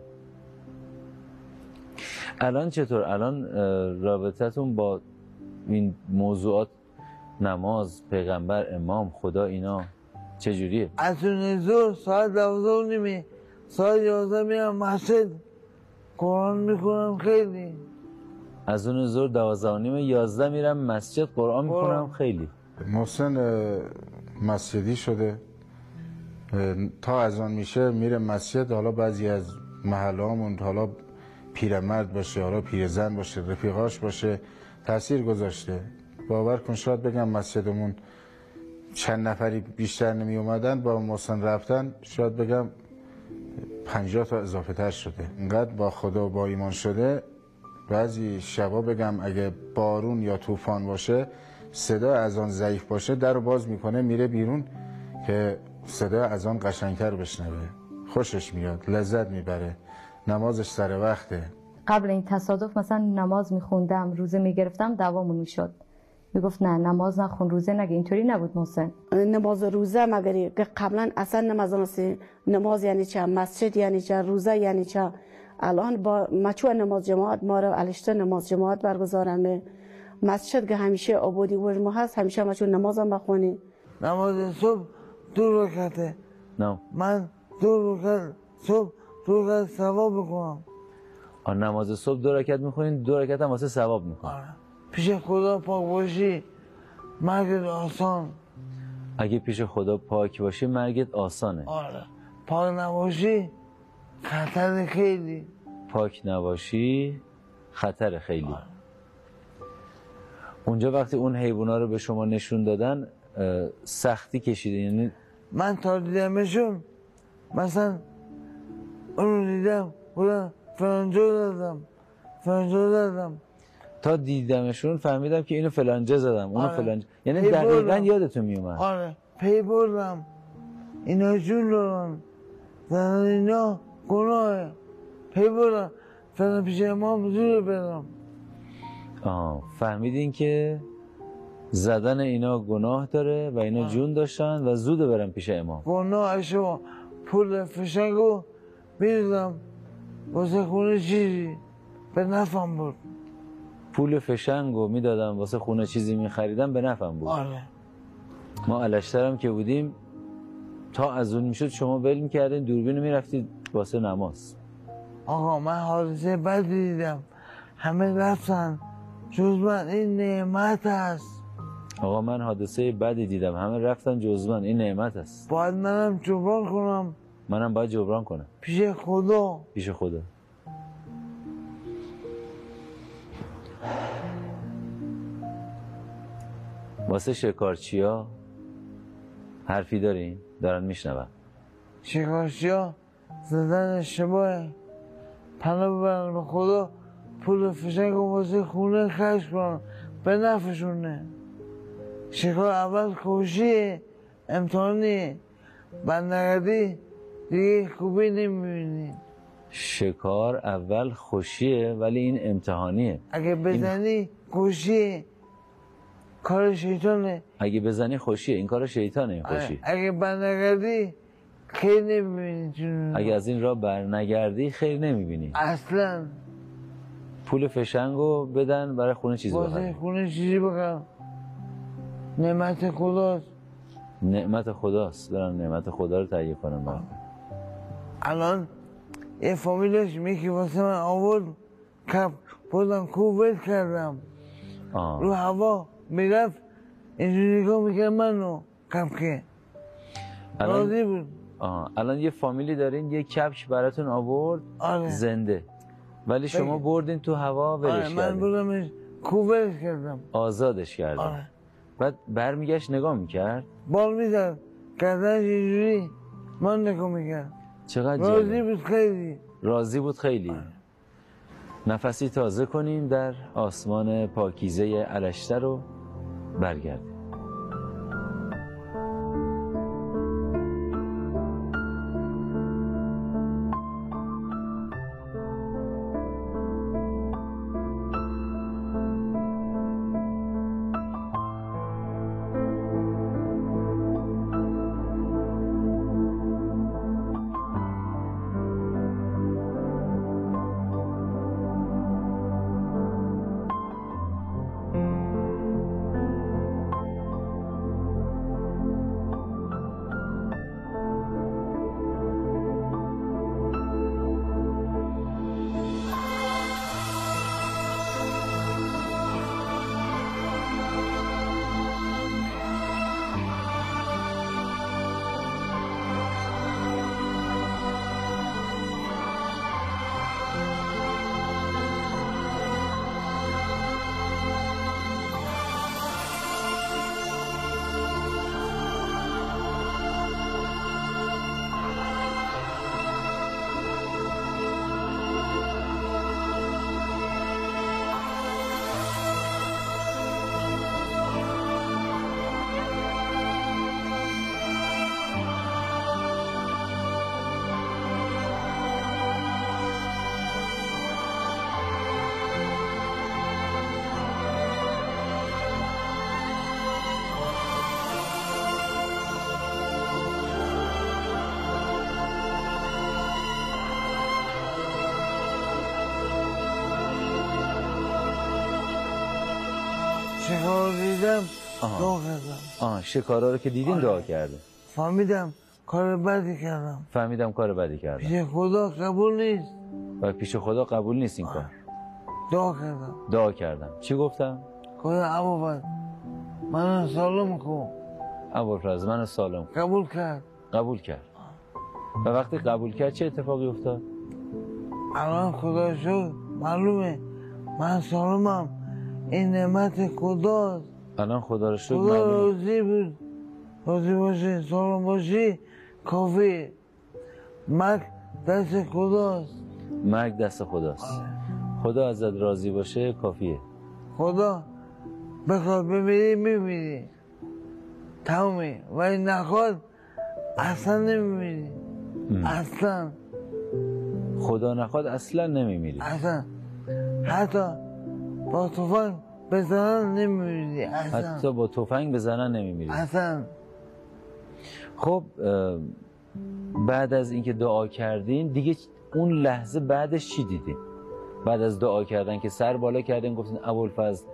الان چطور؟ الان رابطتون با این موضوعات نماز پیغمبر امام خدا اینا چجوریه؟ از اون زور ساعت دوازده و نیمه. ساعت یازده میرم مسجد. قرآن می‌کنم خیلی. از اون زور دوازده و نیم یازده میرم مسجد قرآن می‌کنم. خیلی. محسن مسجدی شده. تا از آن میشه میره مسجد حالا بعضی از محلامون حالا پیرمرد باشه حالا پیرزن باشه رفیقاش باشه تاثیر گذاشته. باور کن شاید بگم مسجدمون چند نفری بیشتر نمی اومدن با محسن رفتن شاید بگم پنجاه تا اضافه تر شده. اینقدر با خدا و با ایمان شده. بعضی شبا بگم اگه بارون یا طوفان باشه صدا از آن ضعیف باشه در رو باز می‌کنه میره بیرون که صدا از آن قشنگتر بشنوه. خوشش میاد لذت می‌بره. نمازش سر وقته. قبل این تصادف مثلا نماز میخوندم روزه می‌گرفتم دوامون می‌شد. می‌گفت نه نماز نخون روزه نگه. اینطوری نبود محسن. نماز روزه مگری که قبلا اصلا نماز نسی نماز یعنی چه؟ مسجد یعنی چه؟ روزه یعنی چه؟ الان با مچو نماز جماعت ما رو الشته نماز جماعت برگزارم مسجد که همیشه عبودی و ما هست همیشه مچو نماز هم بخونی. نماز صبح دو رکعته. نه. من دو رکعت صبح دو رکعت ثواب بکنم نماز صبح دو رکعت می‌خونین دو رکعت هم واسه ثواب می‌خوان آره. پیش خدا پاک باشی. مرگ آسان. اگه پیش خدا پاک باشی مرگت آسانه. آره. پاک نباشی خطر خیلی. پاک نباشی خطر خیلی. اونجا وقتی اون حیوونا رو به شما نشون دادن سختی کشیده یعنی من تا دیدمشون مثلا اون رو دیدم بودم فرنجو دادم فرنجو دادم. تا دیدمشون فهمیدم که اینو فلانجه زدم اونو آره. فلانجه. یعنی دقیقا. یادتون میومد. آره. پی بردم اینا جون دارن. زنان اینا گناهه. پی بردم فلان پیش امام زور برم آه فهمیدین که زدن اینا گناه داره و اینا جون داشتن و زود برن پیش امام. گناه شما پول فشنگو می‌دادم واسه خونه چیزی. به نفهم بود پول فشنگو می‌دادم واسه خونه چیزی میخریدم به نفعم بود. آره. ما الاشترم که بودیم تا از اون می‌شد شما ول می‌کردین دوربین می‌رفتید واسه نماز. آقا من حادثه بدی دیدم. همه رفتن. جز من این نعمت است. آقا من حادثه بدی دیدم. همه رفتن جز من این نعمت است. باید منم جبران کنم. منم باید جبران کنم. پیش خدا. پیش خدا. واسه شکارچیا حرفی دارین؟ دارن میشنون. شکارچی ها زدن اشتباهه پناه ببرن به خدا پول فشنگ و واسه خونه خرج کنن. به نفعشونه شکار اول خوشیه امتحانی. بندگردی دیگه خوبی نمی‌بینی. شکار اول خوشیه ولی این امتحانیه. اگه بزنی خوشیه کار شیطانه. اگه بزنی خوشیه این کار شیطانه این خوشی. اگه بندگردی خیلی نمی‌بینی. اگه از این راه برنگردی خیر نمی‌بینی. اصلا. پول فشنگو بدن برای خونه چیزی بخری. خونه چیزی بگم نعمت خداست. نعمت خداست. برم نعمت خدا رو تهیه کنم برام. الان یه فامیلش میگه واسه من آورد. کپ بودم کوبت کردم. آه. رو هوا. می‌رفت اینجوری نگاه می‌کرد منو کپکه راضی الان, بود آه. الان یه فامیلی دارین یه کفش براتون آورد. آره. زنده. ولی شما بگی. بردین تو هوا ولش آره من بودمش کوبت کردم. آزادش کردین. آره. بعد برمیگشت نگاه می‌کرد؟ بال می‌داد گردنش اینجوری. من نگاه می‌کرد چقدر راضی. بود خیلی. راضی بود خیلی. نفسی تازه کنیم در آسمان پاکیزه علشته رو. برگردیم آها. دعا کردم. آه شکارا رو که دیدین دعا کرده فهمیدم کار بدی کردم. فهمیدم کار بدی کردم. پیش خدا قبول نیست. و پیش خدا قبول نیست این کار. دعا کردم. دعا کردم. چی گفتم؟ خدا عبابت من سالم کن. ابوالفضل من سالم قبول کرد. قبول کرد. و وقتی قبول کرد چه اتفاقی افتاد؟ الان خدا شد معلومه. من سالمم. این نعمت خداست. الان خدا رو شکر خدا. راضی بود. راضی باشه سالم باشی کافی مرگ دست خداست. مرگ دست خداست. خدا ازت راضی باشه کافیه. خدا بخواد بمیری میمیری. تمومی ولی نخواد اصلا نمیمیری. اصلا. خدا نخواد اصلا نمیمیری. اصلا. حتی با توفان بزنن نمیمیری. اصلا. حتی با تفنگ بزنن نمیمیری. اصلا. خب بعد از اینکه دعا کردین دیگه اون لحظه بعدش چی دیدین؟ بعد از دعا کردن که سر بالا کردین گفتین ابوالفضل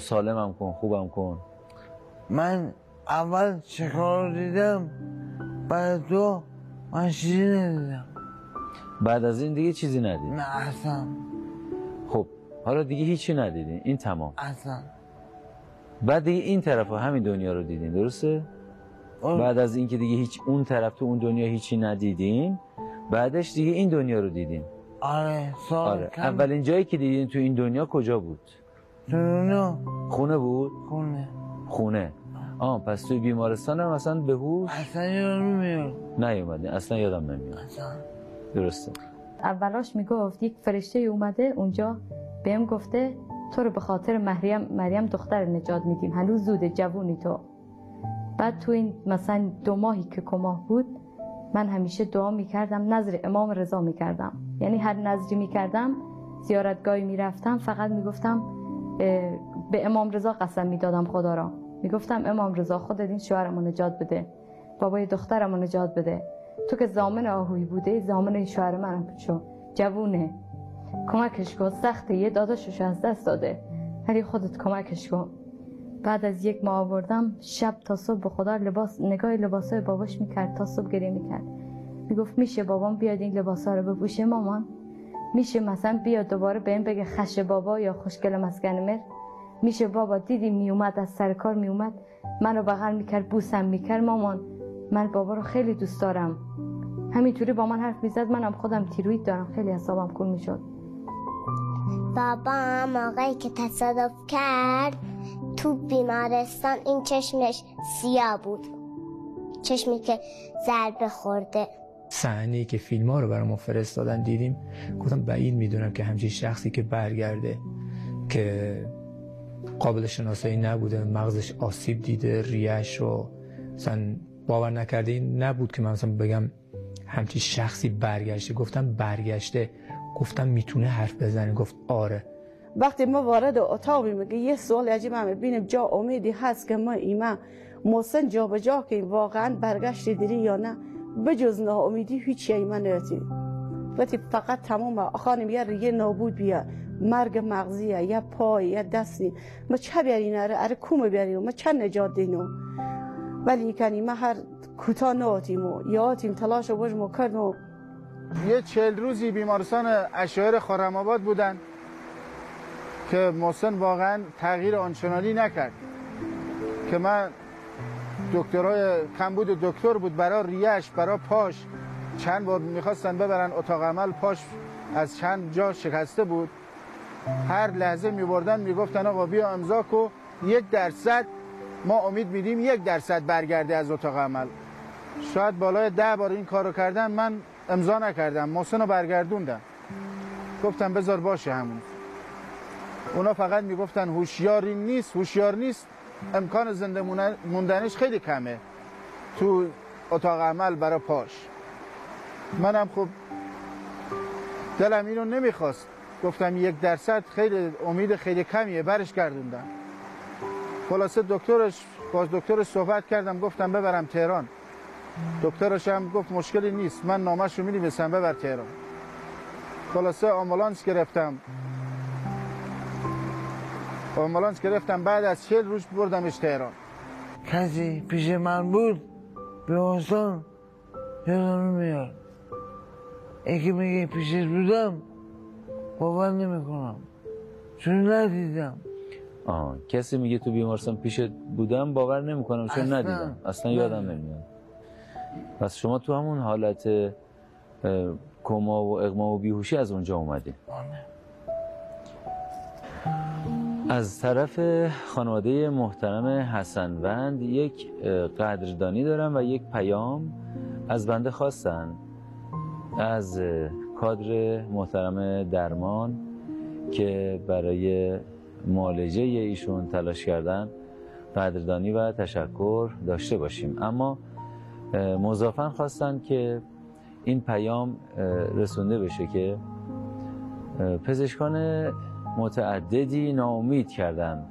سالمم کن خوبم کن. من اول شکار رو دیدم؟ بعد دو من چیزی ندیدم. بعد از این دیگه چیزی ندید نه اصلا. خب حالا دیگه هیچی ندیدین. این تمام. اصلا. بعد دیگه این طرف همین دنیا رو دیدین درسته؟ اون- بعد از اینکه دیگه هیچ اون طرف تو اون دنیا هیچی ندیدین بعدش دیگه این دنیا رو دیدین. آره سال آره. کم. اولین جایی که دیدین تو این دنیا کجا بود؟ دنیا. خونه بود؟ خونه. خونه. آه پس توی بیمارستان هم اصلا به هوش؟ اصلا یادم نمیاد. نیومدین. اصلا یادم نمیاد. اصلا. درسته. اولاش می‌گفت یک فرشته اومده اونجا بهم گفته تو رو به خاطر مریم مریم دختر نجات میدیم. هنوز زوده جوونی تو. بعد تو این مثلا دو ماهی که کماه بود من همیشه دعا می‌کردم نظر امام رضا می‌کردم. یعنی هر نظری می‌کردم زیارتگاهی می‌رفتم فقط می‌گفتم به امام رضا قسم می‌دادم خدا را. می‌گفتم امام رضا خودت این شوهرمو نجات بده. بابای دخترمو نجات بده. تو که زامن آهوی بوده زامن شوهر منم شو. جوونه. کمکش کن سخته یه داداشش از دست داده. ولی خودت کمکش کن. بعد از یک ماه آوردم شب تا صبح به خدا لباس نگاه لباسای باباش می‌کرد تا صبح گریه می‌کرد. می‌گفت میشه بابام بیاد این لباسا رو بپوشه مامان؟ میشه مثلا بیاد دوباره به این بگه خش بابا یا خوشگل مسکن مر میشه بابا دیدی میومد از سر کار میومد؟ منو بغل می‌کرد بوسم می‌کرد مامان؟ من بابا رو خیلی دوست دارم. همینطوری با من حرف می‌زد منم خودم تیروید دارم. خیلی حسابم کن می‌شد. بابا موقعی که تصادف کرد تو بیمارستان این چشمش سیاه بود. چشمی که ضربه خورده. صحنه که فیلم ها رو برای ما فرستادن دیدیم. گفتم بعید می‌دونم که همچین شخصی که برگرده که قابل شناسایی نبوده مغزش آسیب دیده ریش رو مثلا باور نکرده. این نبود که من مثلا بگم همچین شخصی برگشته. گفتم برگشته. گفتم می‌تونه حرف بزنه. گفت آره. وقتی ما وارد اتاق میگه یه سوال عجیب هم ببینیم جا امیدی هست که ما ایما محسن جا به جا که واقعا برگشت دیری یا نه. بجز امیدی هیچ ایما نیتی وقتی فقط تمام خانم یه ریه نابود بیا مرگ مغزیه یا پای یا دستی ما چه بیارین اره اره کوم بیارین ما چه نجات دینو؟ ولی کنی ما هر کوتا ناتیم و یا آتیم تلاش و بجمو کردم یه چهل روزی بیمارستان اشایر آباد بودن که محسن واقعا تغییر آنچنانی نکرد. که من دکترای کمبود دکتر بود برای ریش برای پاش چند بار می‌خواستن ببرن اتاق عمل. پاش از چند جا شکسته بود. هر لحظه میبردن می‌گفتن آقا بیا امضا کو. یک درصد ما امید میدیم یک درصد برگرده از اتاق عمل. شاید بالای ده بار این کارو کردن. من امضا نکردم. محسن رو برگردوندم. گفتم بذار باشه همون. اونا فقط می‌گفتن هوشیاری نیست هوشیار نیست. امکان زنده موندنش خیلی کمه. تو اتاق عمل برای پاش. منم خب دلم اینو نمی‌خواست. گفتم یک درصد خیلی امید خیلی کمیه. برش گردوندم. خلاصه دکترش باز دکترش صحبت کردم. گفتم ببرم تهران. دکترش هم گفت مشکلی نیست. من نامش رو می ببر تهران. خلاصه آمبولانس گرفتم. آمبولانس گرفتم. بعد از چهل روز بردمش تهران. کسی پیش من بود؟ بیمارستان یادم میاد. یکی میگه پیشش بودم. باور نمی‌کنم. چون ندیدم. آه کسی میگه تو بیمارستان پیشت بودم باور نمی‌کنم چون اصلا. ندیدم. اصلا یادم نمیاد. پس شما تو همون حالت کما و اغما و بیهوشی از اونجا اومدی. از طرف خانواده محترم حسنوند یک قدردانی دارم و یک پیام از بنده خواستن. از کادر محترم درمان که برای معالجه ایشون تلاش کردن قدردانی و تشکر داشته باشیم. اما مضافن خواستن که این پیام رسونده بشه که پزشکان متعددی ناامید کردن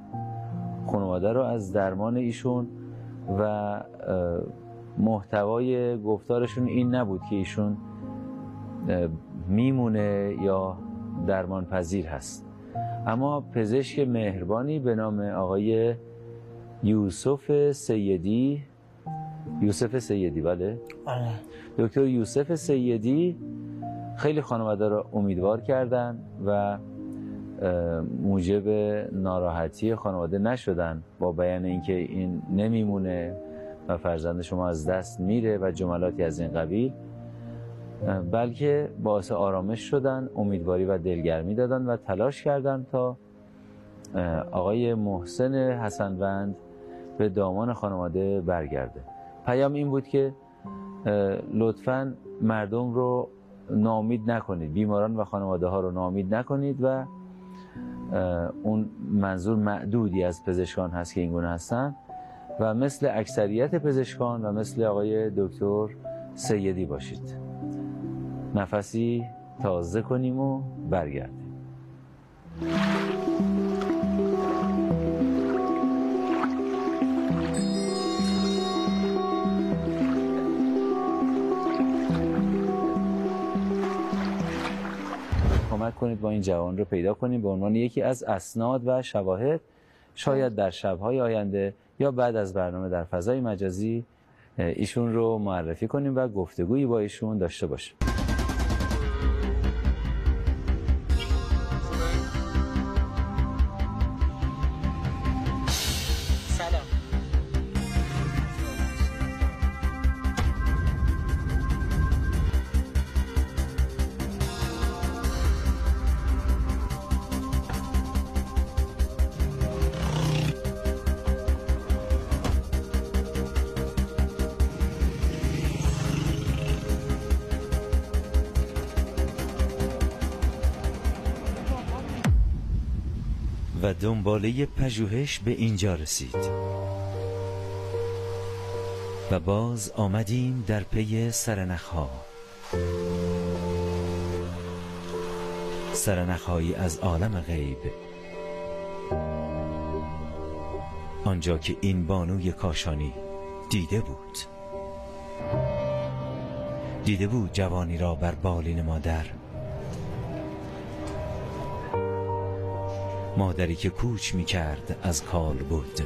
خانواده رو از درمان ایشون و محتوای گفتارشون این نبود که ایشون میمونه یا درمان پذیر هست. اما پزشک مهربانی به نام آقای یوسف سیدی یوسف سیدی بله؟ آره. دکتر یوسف سیدی خیلی خانواده را امیدوار کردن و موجب ناراحتی خانواده نشدن با بیان اینکه این نمیمونه و فرزند شما از دست میره و جملاتی از این قبیل. بلکه باعث آرامش شدن امیدواری و دلگرمی دادن و تلاش کردن تا آقای محسن حسنوند به دامان خانواده برگرده. پیام این بود که لطفا مردم رو نامید نکنید. بیماران و خانواده ها رو نامید نکنید و اون منظور معدودی از پزشکان هست که این گونه هستن و مثل اکثریت پزشکان و مثل آقای دکتر سیدی باشید. نفسی تازه کنیم و برگردیم. کمک کنید با این جوان رو پیدا کنیم به عنوان یکی از اسناد و شواهد شاید در شبهای آینده یا بعد از برنامه در فضای مجازی ایشون رو معرفی کنیم و گفتگویی با ایشون داشته باشیم. دنباله پژوهش به اینجا رسید. و باز آمدیم در پی سرنخها. سرنخهایی از عالم غیب. آنجا که این بانوی کاشانی دیده بود. دیده بود جوانی را بر بالین مادر مادری که کوچ می کرد از کال بود.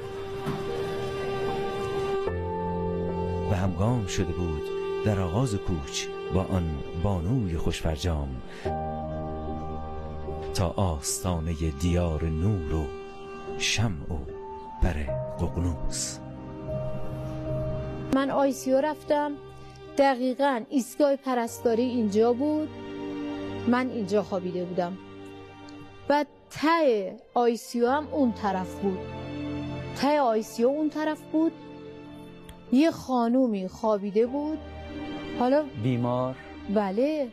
و همگام شده بود در آغاز کوچ با آن بانوی خوشفرجام. تا آستانه دیار نور و شمع و بر ققنوس. من آیسیو رفتم. دقیقا ایستگاه پرستاری اینجا بود. من اینجا خوابیده بودم. و ته ICU هم اون طرف بود. ته ICU اون طرف بود. یه خانومی خوابیده بود. حالا بیمار. بله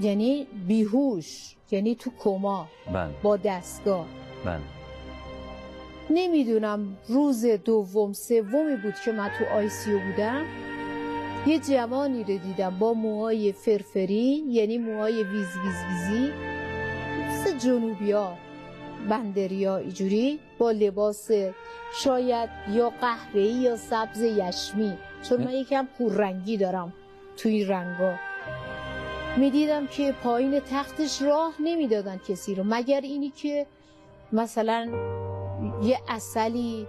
یعنی بیهوش یعنی تو کما بله. با دستگاه. بله. نمی‌دونم روز دوم سومی بود که من تو ICU بودم. یه جوانی رو دیدم با موهای فرفری یعنی موهای ویز ویز ویزی. مثل جنوبی ها بندریا اینجوری با لباس شاید یا قهوه‌ای یا سبز یشمی. چون من یکم پررنگی دارم توی این رنگا. می‌دیدم که پایین تختش راه نمی‌دادن کسی رو. مگر اینی که مثلا یه اصلی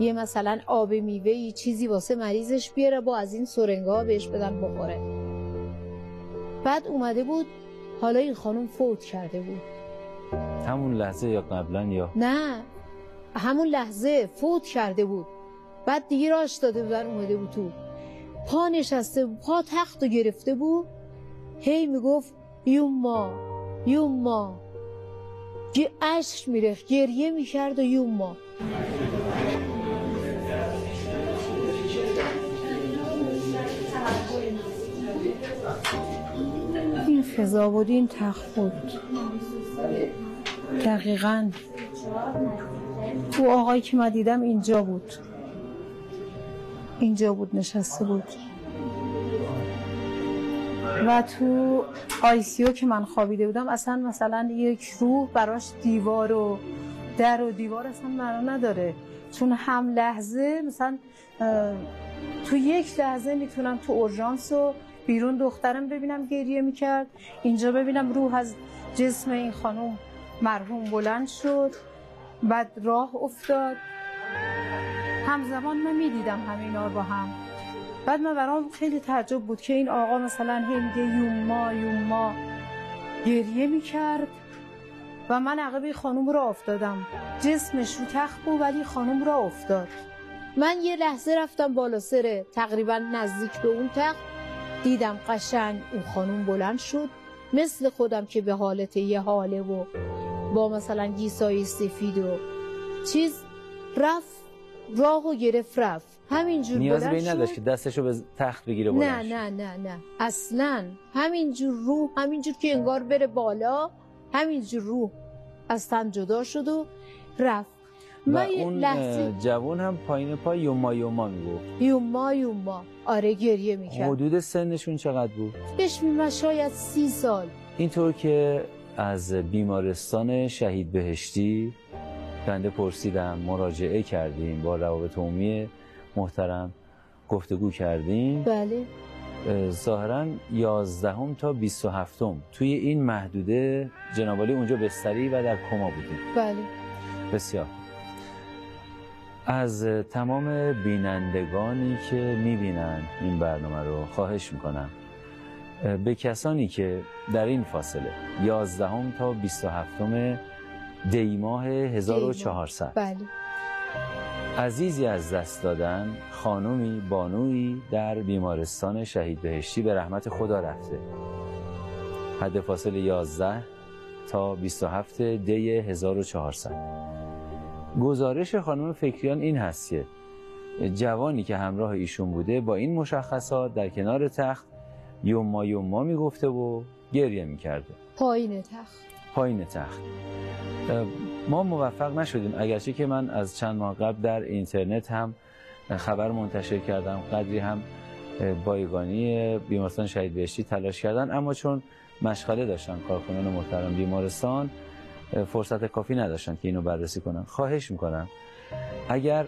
یه مثلا آب میوه چیزی واسه مریضش بیاره با از این سرنگا بهش بدن بخوره. بعد اومده بود حالا این خانم فوت کرده بود. همون لحظه یا قبلا یا نه همون لحظه فوت کرده بود. بعد دیگه راش داده بودن اومده بود تو. پا نشسته پا تخت رو گرفته بود. هی می‌گفت یوما یوما. گه عشق می‌رفت گریه می‌کرد و یوما. این فضا بود این تخت بود. دقیقا. تو آقایی که من دیدم اینجا بود. اینجا بود نشسته بود. و تو آیسیو که من خوابیده بودم اصلا مثلا یک روح براش دیوار و در و دیوار اصلا معنا نداره. چون هم لحظه مثلا تو یک لحظه می‌تونم تو اورژانس و بیرون دخترم ببینم گریه می‌کرد. اینجا ببینم روح از جسم این خانم مرحوم بلند شد بعد راه افتاد. همزمان من می‌دیدم همینا با هم. بعد من برام خیلی تعجب بود که این آقا مثلا هی میگه یوما یوما. گریه می‌کرد و من عقب خانم را افتادم. جسمش رو تخت بود ولی خانم را افتاد. من یه لحظه رفتم بالا سره تقریبا نزدیک به اون تخت. دیدم قشنگ اون خانم بلند شد. مثل خودم که به حالت یه حاله و با مثلا گیسای سفید و چیز رفت راه و گرفت رفت همینجور نیاز به این نداشت. که دستشو به تخت بگیره نه بلند. نه نه نه اصلا همینجور روح همینجور که انگار بره بالا همینجور روح از تن جدا شد و رفت و اون لحظه اه، جوون هم پایین پای یوما یوما می‌گفت. یوما یوما. آره گریه می‌کرد. حدود سنشون چقدر بود؟ بهش میمد شاید سی سال. اینطور که از بیمارستان شهید بهشتی بنده پرسیدم مراجعه کردیم با روابط عمومی محترم گفتگو کردیم. بله. اه، ظاهرا 11 تا 27 توی این محدوده جنابالی اونجا بستری و در کما بودیم. بله. بسیار. از تمام بینندگانی که می‌بینن این برنامه رو خواهش می‌کنم. به کسانی که در این فاصله 11 تا 27 دی ماه 1400 بله. عزیزی از دست دادن خانومی بانویی در بیمارستان شهید بهشتی به رحمت خدا رفته. حد فاصله 11 تا 27 دی 1400 گزارش خانم فکریان این هست که جوانی که همراه ایشون بوده با این مشخصات در کنار تخت یوما یوما می‌گفته و گریه می‌کرده. پایین تخت. پایین تخت. ما موفق نشدیم. اگرچه که من از چند ماه قبل در اینترنت هم خبر منتشر کردم قدری هم بایگانی بیمارستان شهید بهشتی تلاش کردن اما چون مشغله داشتن کارکنان محترم بیمارستان فرصت کافی نداشتن که اینو بررسی کنن. خواهش می‌کنم. اگر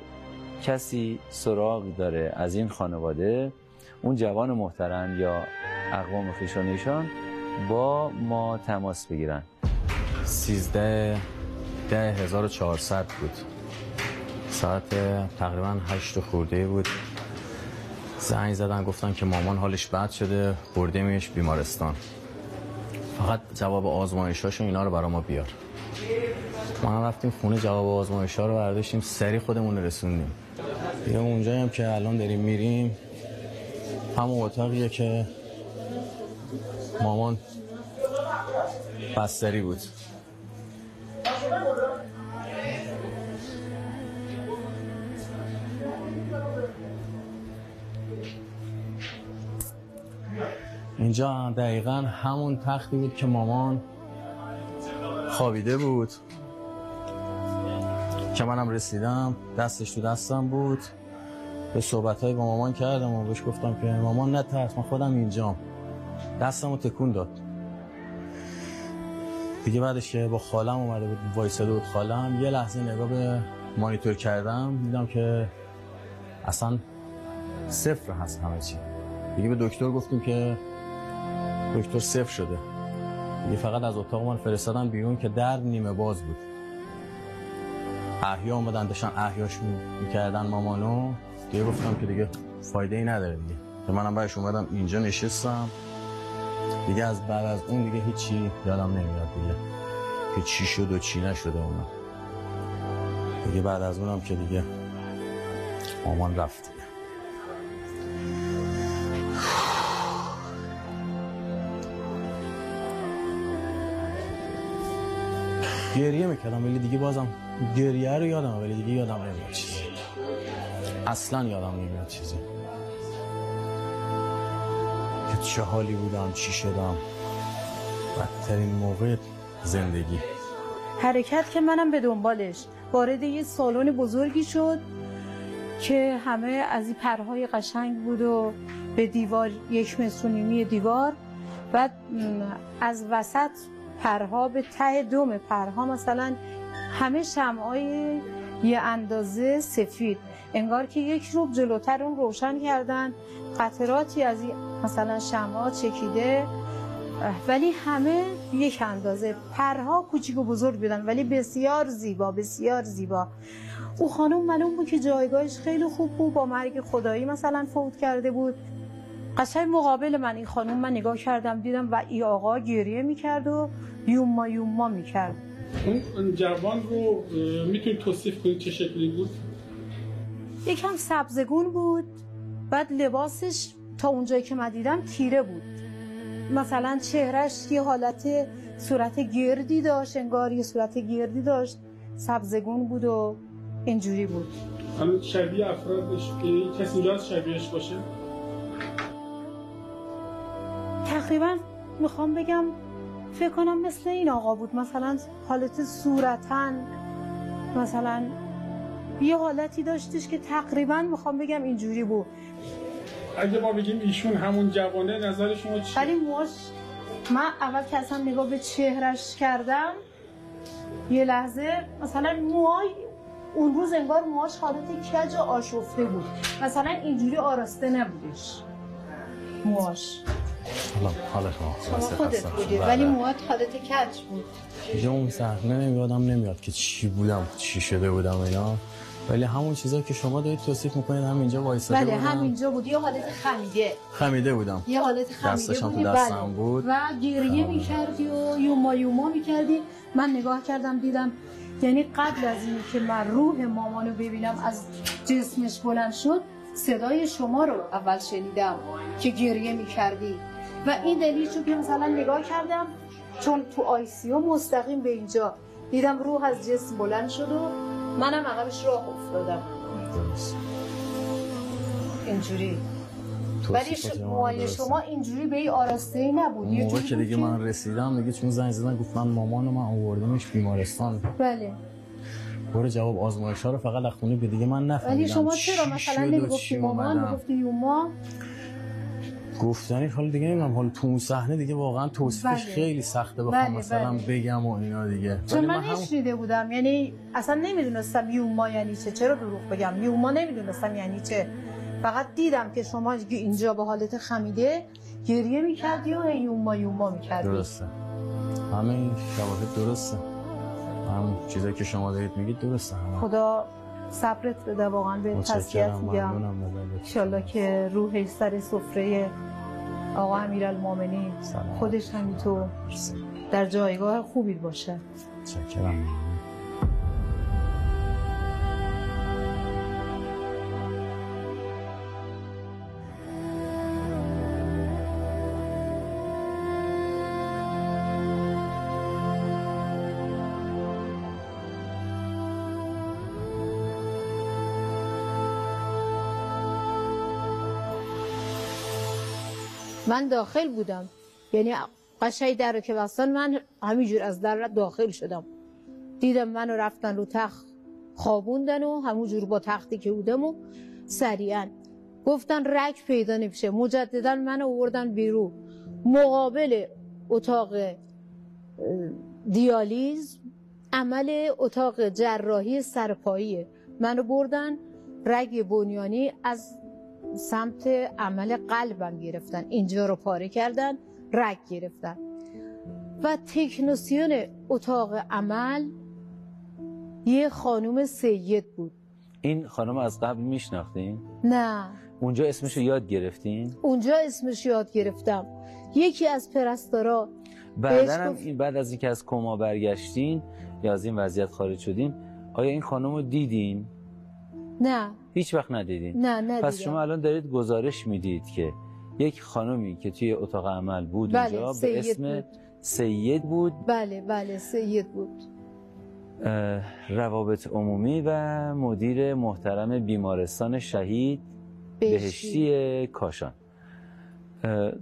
کسی سراغ داره از این خانواده اون جوان محترم یا اقوام خویشان ایشان با ما تماس بگیرن. 13 ده 1400 بود. ساعت تقریبا 8 خورده بود. زنگ زدن گفتن که مامان حالش بد شده بردیمش بیمارستان. فقط جواب آزمایشاشو اینا رو برا ما بیار. ما هم رفتیم خونه جواب آزمایشا رو برداشتیم سری خودمون رسوندیم. دیگه اونجایی هم که الان داریم میریم همون اتاقیه که مامان بستری بود. اینجا دقیقا همون تختی بود که مامان خوابیده بود. که منم رسیدم دستش تو دستم بود. به صحبت با مامان کردم و بهش گفتم که مامان نه ترس من خودم اینجام. دستم رو تکون داد. دیگه بعدش که با خالم اومده بود وایساده بود خالم یه لحظه نگاه به مانیتور کردم دیدم که اصلا صفر هست همه چی. دیگه به دکتر گفتیم که دکتر صفر شده. دیگه فقط از اتاق من فرستادن بیرون که در نیمه باز بود. احیا اومدن داشتن احیاش می‌کردن مامانو. دیگه گفتم که دیگه فایده ای نداره دیگه. که منم برش اومدم اینجا نشستم. دیگه از بعد از اون دیگه هیچی یادم نمیاد دیگه. که چی شد و چی نشده اونا. دیگه بعد از اونم که دیگه مامان رفت. گریه می‌کردم ولی دیگه بازم گریه رو یادم ولی دیگه یادم نمیاد چیزی. اصلا یادم نمیاد چیزی. که چه حالی بودم چی شدم. بدترین موقع زندگی. حرکت که منم به دنبالش. وارد یه سالن بزرگی شد که همه از این پرهای قشنگ بود و به دیوار یک متر و نیمی دیوار. بعد از وسط پرها به ته دوم پرها. مثلا همه شمعای یه اندازه سفید. انگار که یک روب جلوتر اون روشن کردن. قطراتی از مثلا شمعا چکیده. ولی همه یک اندازه. پرها کوچیک و بزرگ بودن ولی بسیار زیبا بسیار زیبا. او خانم معلوم بود که جایگاهش خیلی خوب بود با مرگ خدایی مثلا فوت کرده بود. قشنگ مقابل من این خانم من نگاه کردم دیدم و ای آقا گریه می‌کرد و یوما یوما می‌کرد. اون جوان رو می‌تونید توصیف کنید چه شکلی بود؟ یکم سبزگون بود بعد لباسش تا اونجایی که من دیدم تیره بود. مثلا چهرش یه حالت صورت گردی داشت انگار یه صورت گردی داشت. سبزگون بود و اینجوری بود. شبیه افرادش کسی اینجا شبیهش باشه؟ تقریبا می‌خوام بگم فکر کنم مثل این آقا بود. مثلا حالت صورتا مثلا یه حالتی داشتش که تقریبا می‌خوام بگم اینجوری بود. اگه ما بگیم ایشون همون جوانه نظر شما چیه؟ ولی موهاش من اول که اصلا نگاه به چهرش کردم یه لحظه مثلا موهای اون روز انگار موهاش حالت کج و آشفته بود. مثلا اینجوری آراسته نبودش. موهاش. حالا حالا شما شما خودت بودی شدم. ولی بله. موهات حالت کج بود دیگه اون صحنه نمیادم نمیاد که چی بودم چی شده بودم اینا ولی همون چیزایی که شما دارید توصیف می‌کنید همینجا وایساده بله بودم همینجا بود یه حالت خمیده خمیده بودم یه حالت خمیده دستشم تو بودی دستم بله. بود. و گریه. می‌کردی و یوما یوما می‌کردی من نگاه کردم دیدم یعنی قبل از این که من روح مامانو ببینم از جسمش بلند شد صدای شما رو اول شنیدم که گریه می‌کردی و این دلیل شد که مثلا نگاه کردم چون تو آیسیو مستقیم به اینجا دیدم روح از جسم بلند شد و منم عقبش راه افتادم. اینجوری ولی درسته. شما اینجوری به این آراسته ای نبود موقع جوری که دیگه من رسیدم دیگه چون زنگ زدن گفت من من آوردمش بیمارستان بله برو جواب آزمایش ها رو فقط از خونه به دیگه من نفهمیدم ولی شما چرا مثلا نمی‌گفتی مامان. می‌گفتی یوما گفتنی حالا دیگه نمی‌دونم حالا تو اون صحنه دیگه واقعا توصیفش بله. خیلی سخته بخوام بله، مثلا بله. بگم و اینا دیگه. چون من همون- نشنیده بودم یعنی اصلا نمی‌دونستم یوما یعنی چه. چرا دروغ بگم؟ یوما نمی‌دونستم یعنی چه. فقط دیدم که شما اینجا به حالت خمیده گریه می‌کردی و یوما یوما می‌کردی. درسته. همه این شواهد درسته. همون چیزایی که شما دارید میگید درسته. همه خدا صبرت بده واقعا به تسلیت متشکرم میگم. انشالله که روحش سر سفره آقا امیرالمومنین. خودش همینطور در جایگاه خوبی باشه من داخل بودم. یعنی قشنگ در رو که بستن من همینجور از در داخل شدم. دیدم منو رفتن رو تخت خوابوندن و همونجور با تختی که بودم و سریعا گفتن رک پیدا نمیشه. مجددا من آوردن بیرون. مقابل اتاق دیالیز عمل اتاق جراحی سرپاییه. منو بردن رگ بنیانی از سمت عمل قلبم گرفتن اینجا رو پاره کردن رگ گرفتن و تکنوسیون اتاق عمل یه خانوم سید بود این خانم از قبل میشناختین؟ نه اونجا اسمشو یاد گرفتین؟ اونجا اسمش یاد گرفتم یکی از پرستارا هم گفت- این بعد از اینکه از کما برگشتین یا از این وضعیت خارج شدین آیا این خانم رو دیدین؟ نه. هیچ وقت ندیدین؟ نه ندیدم. پس شما الان دارید گزارش می‌دید که یک خانمی که توی اتاق عمل بود بله، اونجا به اسم بود. سید بود. بله بله سید بود. روابط عمومی و مدیر محترم بیمارستان شهید بهشتی. بهشتی کاشان. اه،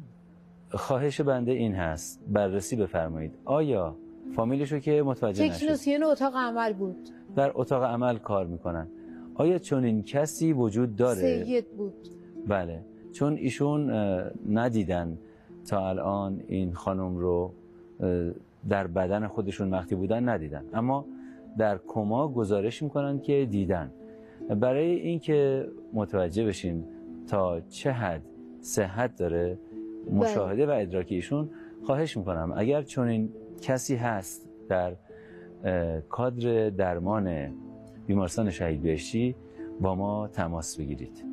خواهش بنده این هست. بررسی بفرمایید. آیا فامیلشو که متوجه نشد؟ تکنوسیون اتاق عمل بود. در اتاق عمل کار می‌کنن. آیا چنین کسی وجود داره؟ سید بود. بله. چون ایشون ندیدن تا الان این خانم رو در بدن خودشون وقتی بودن ندیدن. اما در کما گزارش می‌کنن که دیدن. برای اینکه متوجه بشین تا چه حد صحت داره مشاهده و ادراک ایشون خواهش می‌کنم اگر چنین کسی هست در کادر درمان بیمارستان شهید بهشتی با ما تماس بگیرید.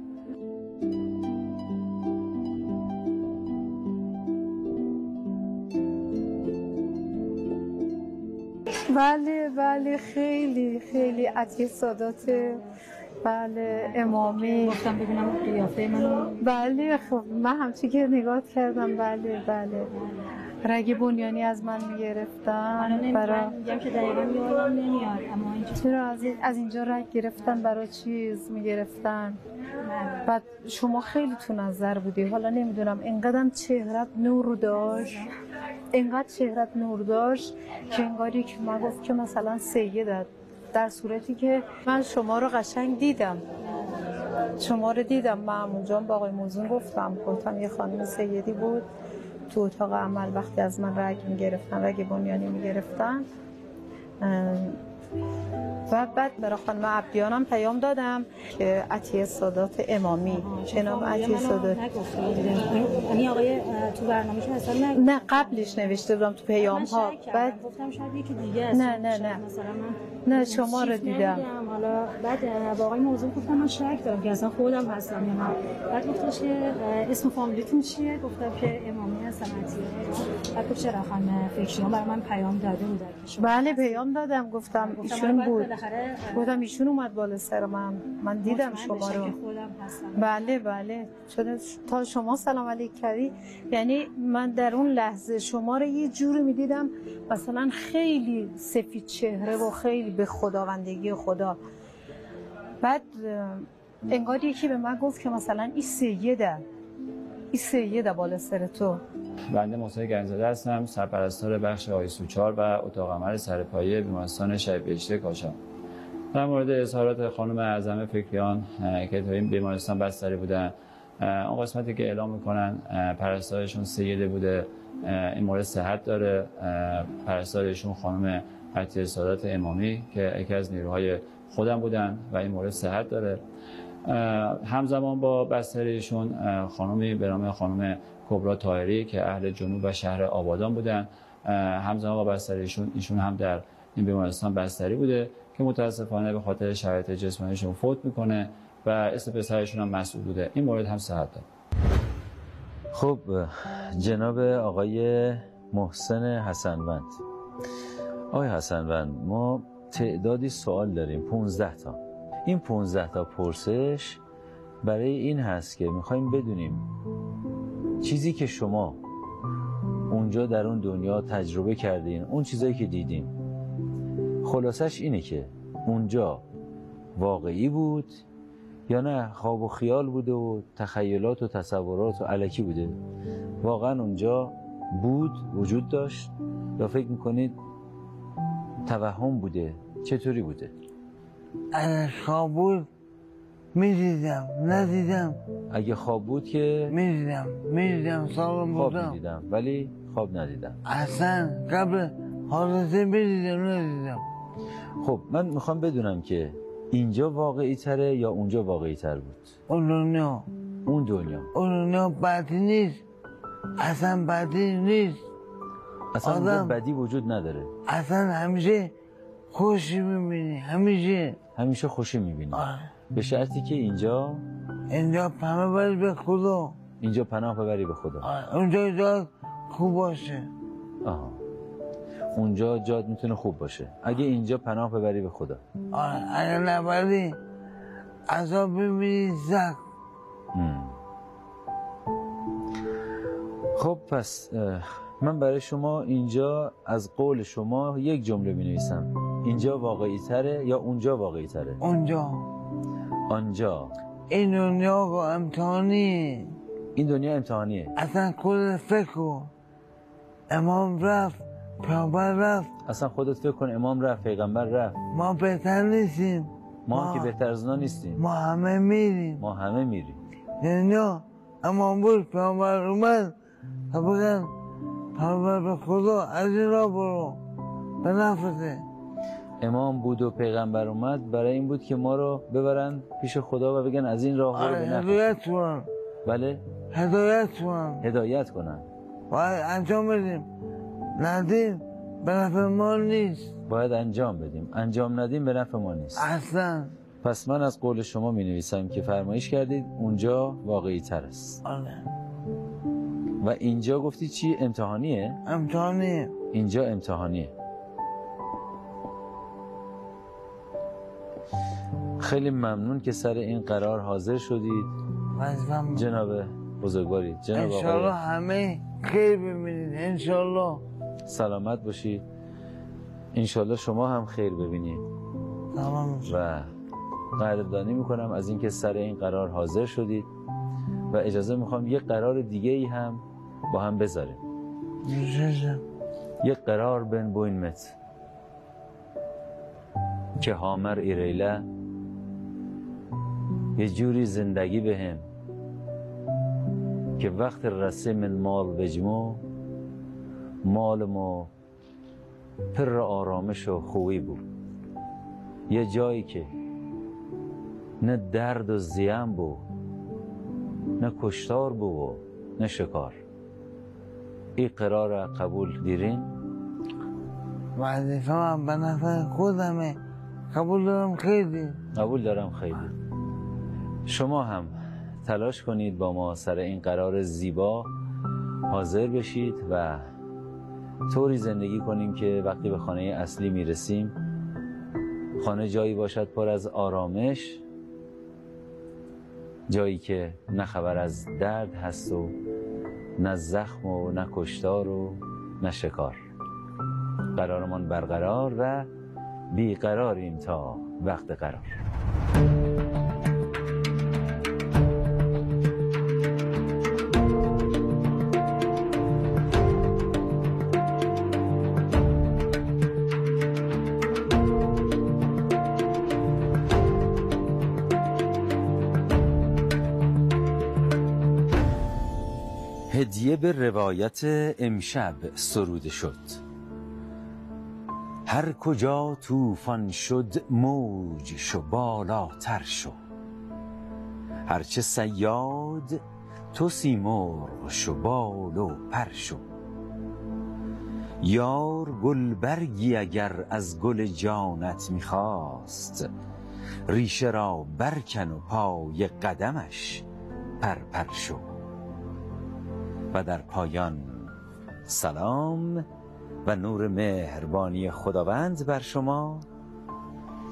بله بله خیلی خیلی عطیه سادات. بله امامی. گفتم ببینم قیافه منو. بله خب من همچی که نگاه کردم. بله بله. رگ بنیانی از من می‌گرفتن برای میگم که دقیقا یادم نمیاد اما اینجا چرا؟ از, این- از اینجا رگ گرفتن برای چیز می‌گرفتن؟ بعد شما خیلی تو نظر بودی. حالا نمی‌دونم اینقدر چهرت نور داشت. انقدر چهرت نور داشت که انگاری که من گفت که مثلا سیدت در صورتی که من شما رو قشنگ دیدم. شما رو دیدم. من اونجا با آقای موزون گفتم. گفتم یه خانم سیدی بود. تو اتاق عمل وقتی از من رگ می‌گرفتن رگ بنیانی می‌گرفتن و بعد برای خانم عبدیانم پیام دادم که عطیه سادات امامی. جناب عطیه سادات یعنی آقای تو برنامه که اصلا. نه. قبلش نوشته بودم تو پیام ها بعد گفتم شاید یکی دیگه نه نه نه. مثلا من نه شما رو دیدم. حالا بعد با آقای موضوع گفتم من شک دارم که اصلا خودم هستم یا نه. بعد گفتش که اسم فامیلیتون چیه؟ گفتم که امامی هستم عطیه. بعد گفت چرا خانم فکر برای من پیام داده شما بله پیام دادم. گفتم گفتم ایشون بود. گفتم ایشون اومد بالا سر من. من دیدم شما رو. بله بله. چون تا شما سلام علیک کردی. یعنی من در اون لحظه شما رو یه جوری می‌دیدم مثلا خیلی سفید چهره و خیلی به خداوندگی خدا. بعد انگار یکی به من گفت که مثلا این سیده. این سیده بالا سر تو. بنده محسن گنجزاده هستم سرپرستار بخش آی سوچار و اتاق عمل سرپایه بیمارستان شهید بهشتی کاشان. در مورد اظهارات خانم اعظم فکریان که تو این بیمارستان بستری بودن اون قسمتی که اعلام می‌کنن پرستارشون سیده بوده این مورد صحت داره. پرستارشون خانم عطیه امامی که یکی از نیروهای خودم بودن و این مورد صحت داره. همزمان با بستریشون خانمی به نام خانم کبرا طاهری که اهل جنوب و شهر آبادان بودن. همزمان با بستریشون ایشون هم در این بیمارستان بستری بوده که متاسفانه به خاطر شرایط جسمانیشون فوت می‌کنه و اسم پسرشون هم مسئول بوده. این مورد هم صحت داره. خب جناب آقای محسن حسنوند. آقای حسنوند ما تعدادی سوال داریم 15 تا. این 15 تا پرسش برای این هست که می‌خوایم بدونیم چیزی که شما اونجا در اون دنیا تجربه کردین اون چیزایی که دیدین. خلاصش اینه که اونجا واقعی بود یا نه؟ خواب و خیال بوده و تخیلات و تصورات و علکی بوده. واقعا اونجا بود وجود داشت. یا فکر می‌کنید توهم بوده چطوری بوده؟ اگه خواب بود می‌دیدم ندیدم. اگه خواب بود که؟ می‌دیدم می‌دیدم سالم خواب بودم. می‌دیدم ولی خواب ندیدم. اصلا قبل حادثه می‌دیدم ندیدم. خب من می‌خوام بدونم که اینجا واقعی تره یا اونجا واقعی تر بود؟ اون دنیا. اون دنیا. اون دنیا بدی نیست. اصلا بدی نیست. اصلا آدم- بدی وجود نداره. اصلا همیشه خوشی می‌بینی. همیشه همیشه خوشی می‌بینی. به شرطی که اینجا اینجا پناه بری به خدا. اینجا پناه ببری به خدا. آه، اونجا جا خوب باشه. آها. اونجا جاد می‌تونه خوب باشه. اگه اینجا پناه ببری به خدا. آه، اگه نبری عذاب می‌بینی زک مم. خب پس من برای شما اینجا از قول شما یک جمله می نویسم اینجا واقعی تره یا اونجا واقعی تره؟ اونجا. آنجا. این دنیا با امتحانی. این دنیا امتحانیه. اصلا خود فکر کن. امام رفت پیامبر رفت. اصلا خودت فکر کن امام رفت پیغمبر رفت. ما بهتر نیستیم. ما ما- که بهتر از اونا نیستیم. ما همه میریم. ما همه میریم. دنیا امام بود پیامبر اومد. تا بگن پیامبر به خدا از این را برو. به نفته امام بود و پیغمبر اومد برای این بود که ما رو ببرن پیش خدا و بگن از این راه برو آره نفع. هدایت کنن بله. هدایت کنن هدایت کنن. باید انجام بدیم. ندیم به نفع ما نیست. باید انجام بدیم. انجام ندیم به نفع ما نیست. اصلا. پس من از قول شما می نویسم که فرمایش کردید اونجا واقعی تر است. آره. و اینجا گفتی چی؟ امتحانیه؟ امتحانی اینجا امتحانیه. خیلی ممنون که سر این قرار حاضر شدید. جناب بزرگواری جناب انشالله آقای همه خیر ببینید انشالله. سلامت باشید. انشالله شما هم خیر ببینید. تمام و قدردانی می‌کنم از اینکه سر این قرار حاضر شدید. و اجازه می‌خوام یه قرار دیگه ای هم با هم بذاریم. یک قرار بین بوین مت که هامر ایریله یه جوری زندگی بهم که وقت رسه من مال بجمو مال ما پر آرامش و خوبی بود. یه جایی که نه درد و زیان بود نه کشتار بود و نه شکار. این قرار قبول دیرین؟ وظیفه من به نفع خودمه. قبول دارم خیلی. قبول دارم خیلی. شما هم تلاش کنید با ما سر این قرار زیبا حاضر بشید و طوری زندگی کنیم که وقتی به خانه اصلی می‌رسیم خانه جایی باشد پر از آرامش جایی که نه خبر از درد هست و نه زخم و نه کشتار و نه شکار. قرارمان برقرار و بیقراریم تا وقت قرار. به روایت امشب سروده شد. هر کجا طوفان شد موج شو بالاتر شو. هرچه صیاد تو سیمرغ شو بال و پر شو. یار گلبرگی اگر از گل جانت می‌خواست ریشه را برکن و پای قدمش پرپر شو. و در پایان سلام و نور مهربانی خداوند بر شما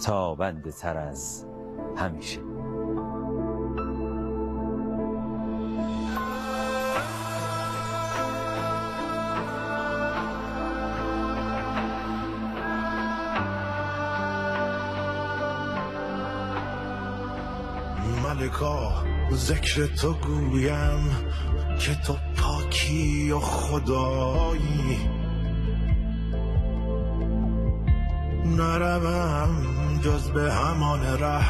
تابنده تر از همیشه. ملکا ذکر تو گویم که تو پاکی و خدایی؟ نروم جز به همان ره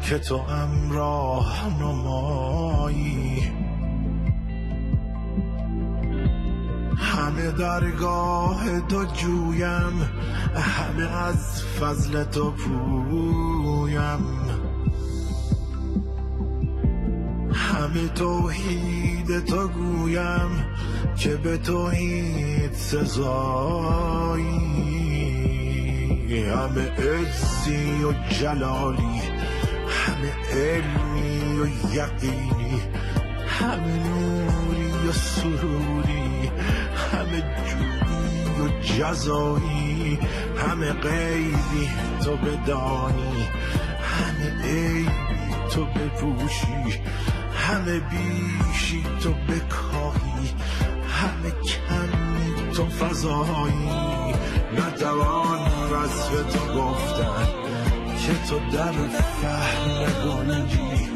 که تو امراه نمایی. همه درگاه تو جویم همه از فضل تو پویم. همه توحید تو گویم که به توحید سزایی. همه عزی و جلالی همه علمی و یقینی همه نوری و سروری همه جویی و جزایی همه غیبی تو بدانی همه عیبی تو بپوشی. همه بیشی تو بکاهی همه کمی تو فضایی. نتوان وصف تو گفتن که تو در فهم نگنجی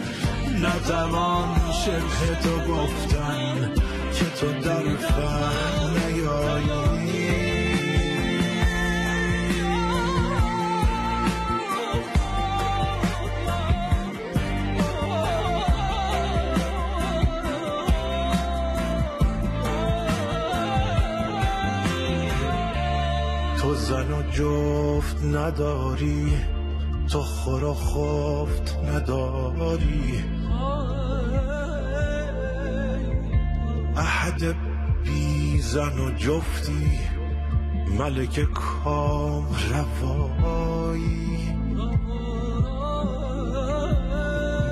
نتوان شبه تو گفتن که تو در فهم زن و جفت نداری تو خور و خفت نداری. احد بی زن و جفتی ملک کام روایی.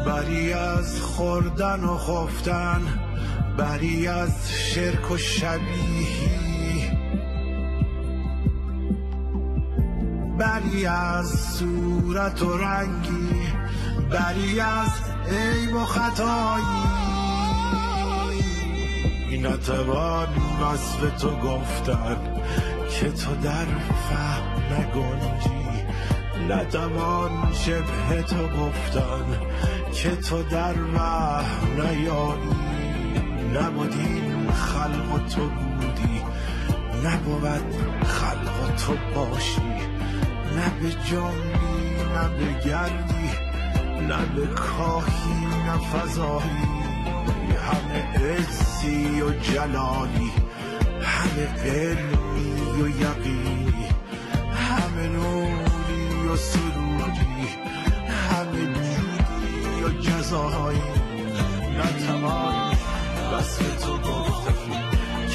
بری از خوردن و خفتن بری از شرک و شبیهی. بری از صورت و رنگی بری از عیب و خطایی. نتوان وصف تو گفتن که تو در فهم نگنجی. نتوان شبه تو گفتن که تو در وهم نیایی. نبودی خلق تو بودی نبود خلق تو باشی. نه به جانی نه به گردی نه به کاهی نه فضایی. همه عزی و جلالی همه علمی و یقینی همه نوری و سروری همه جودی و جزایی نتوان وصف تو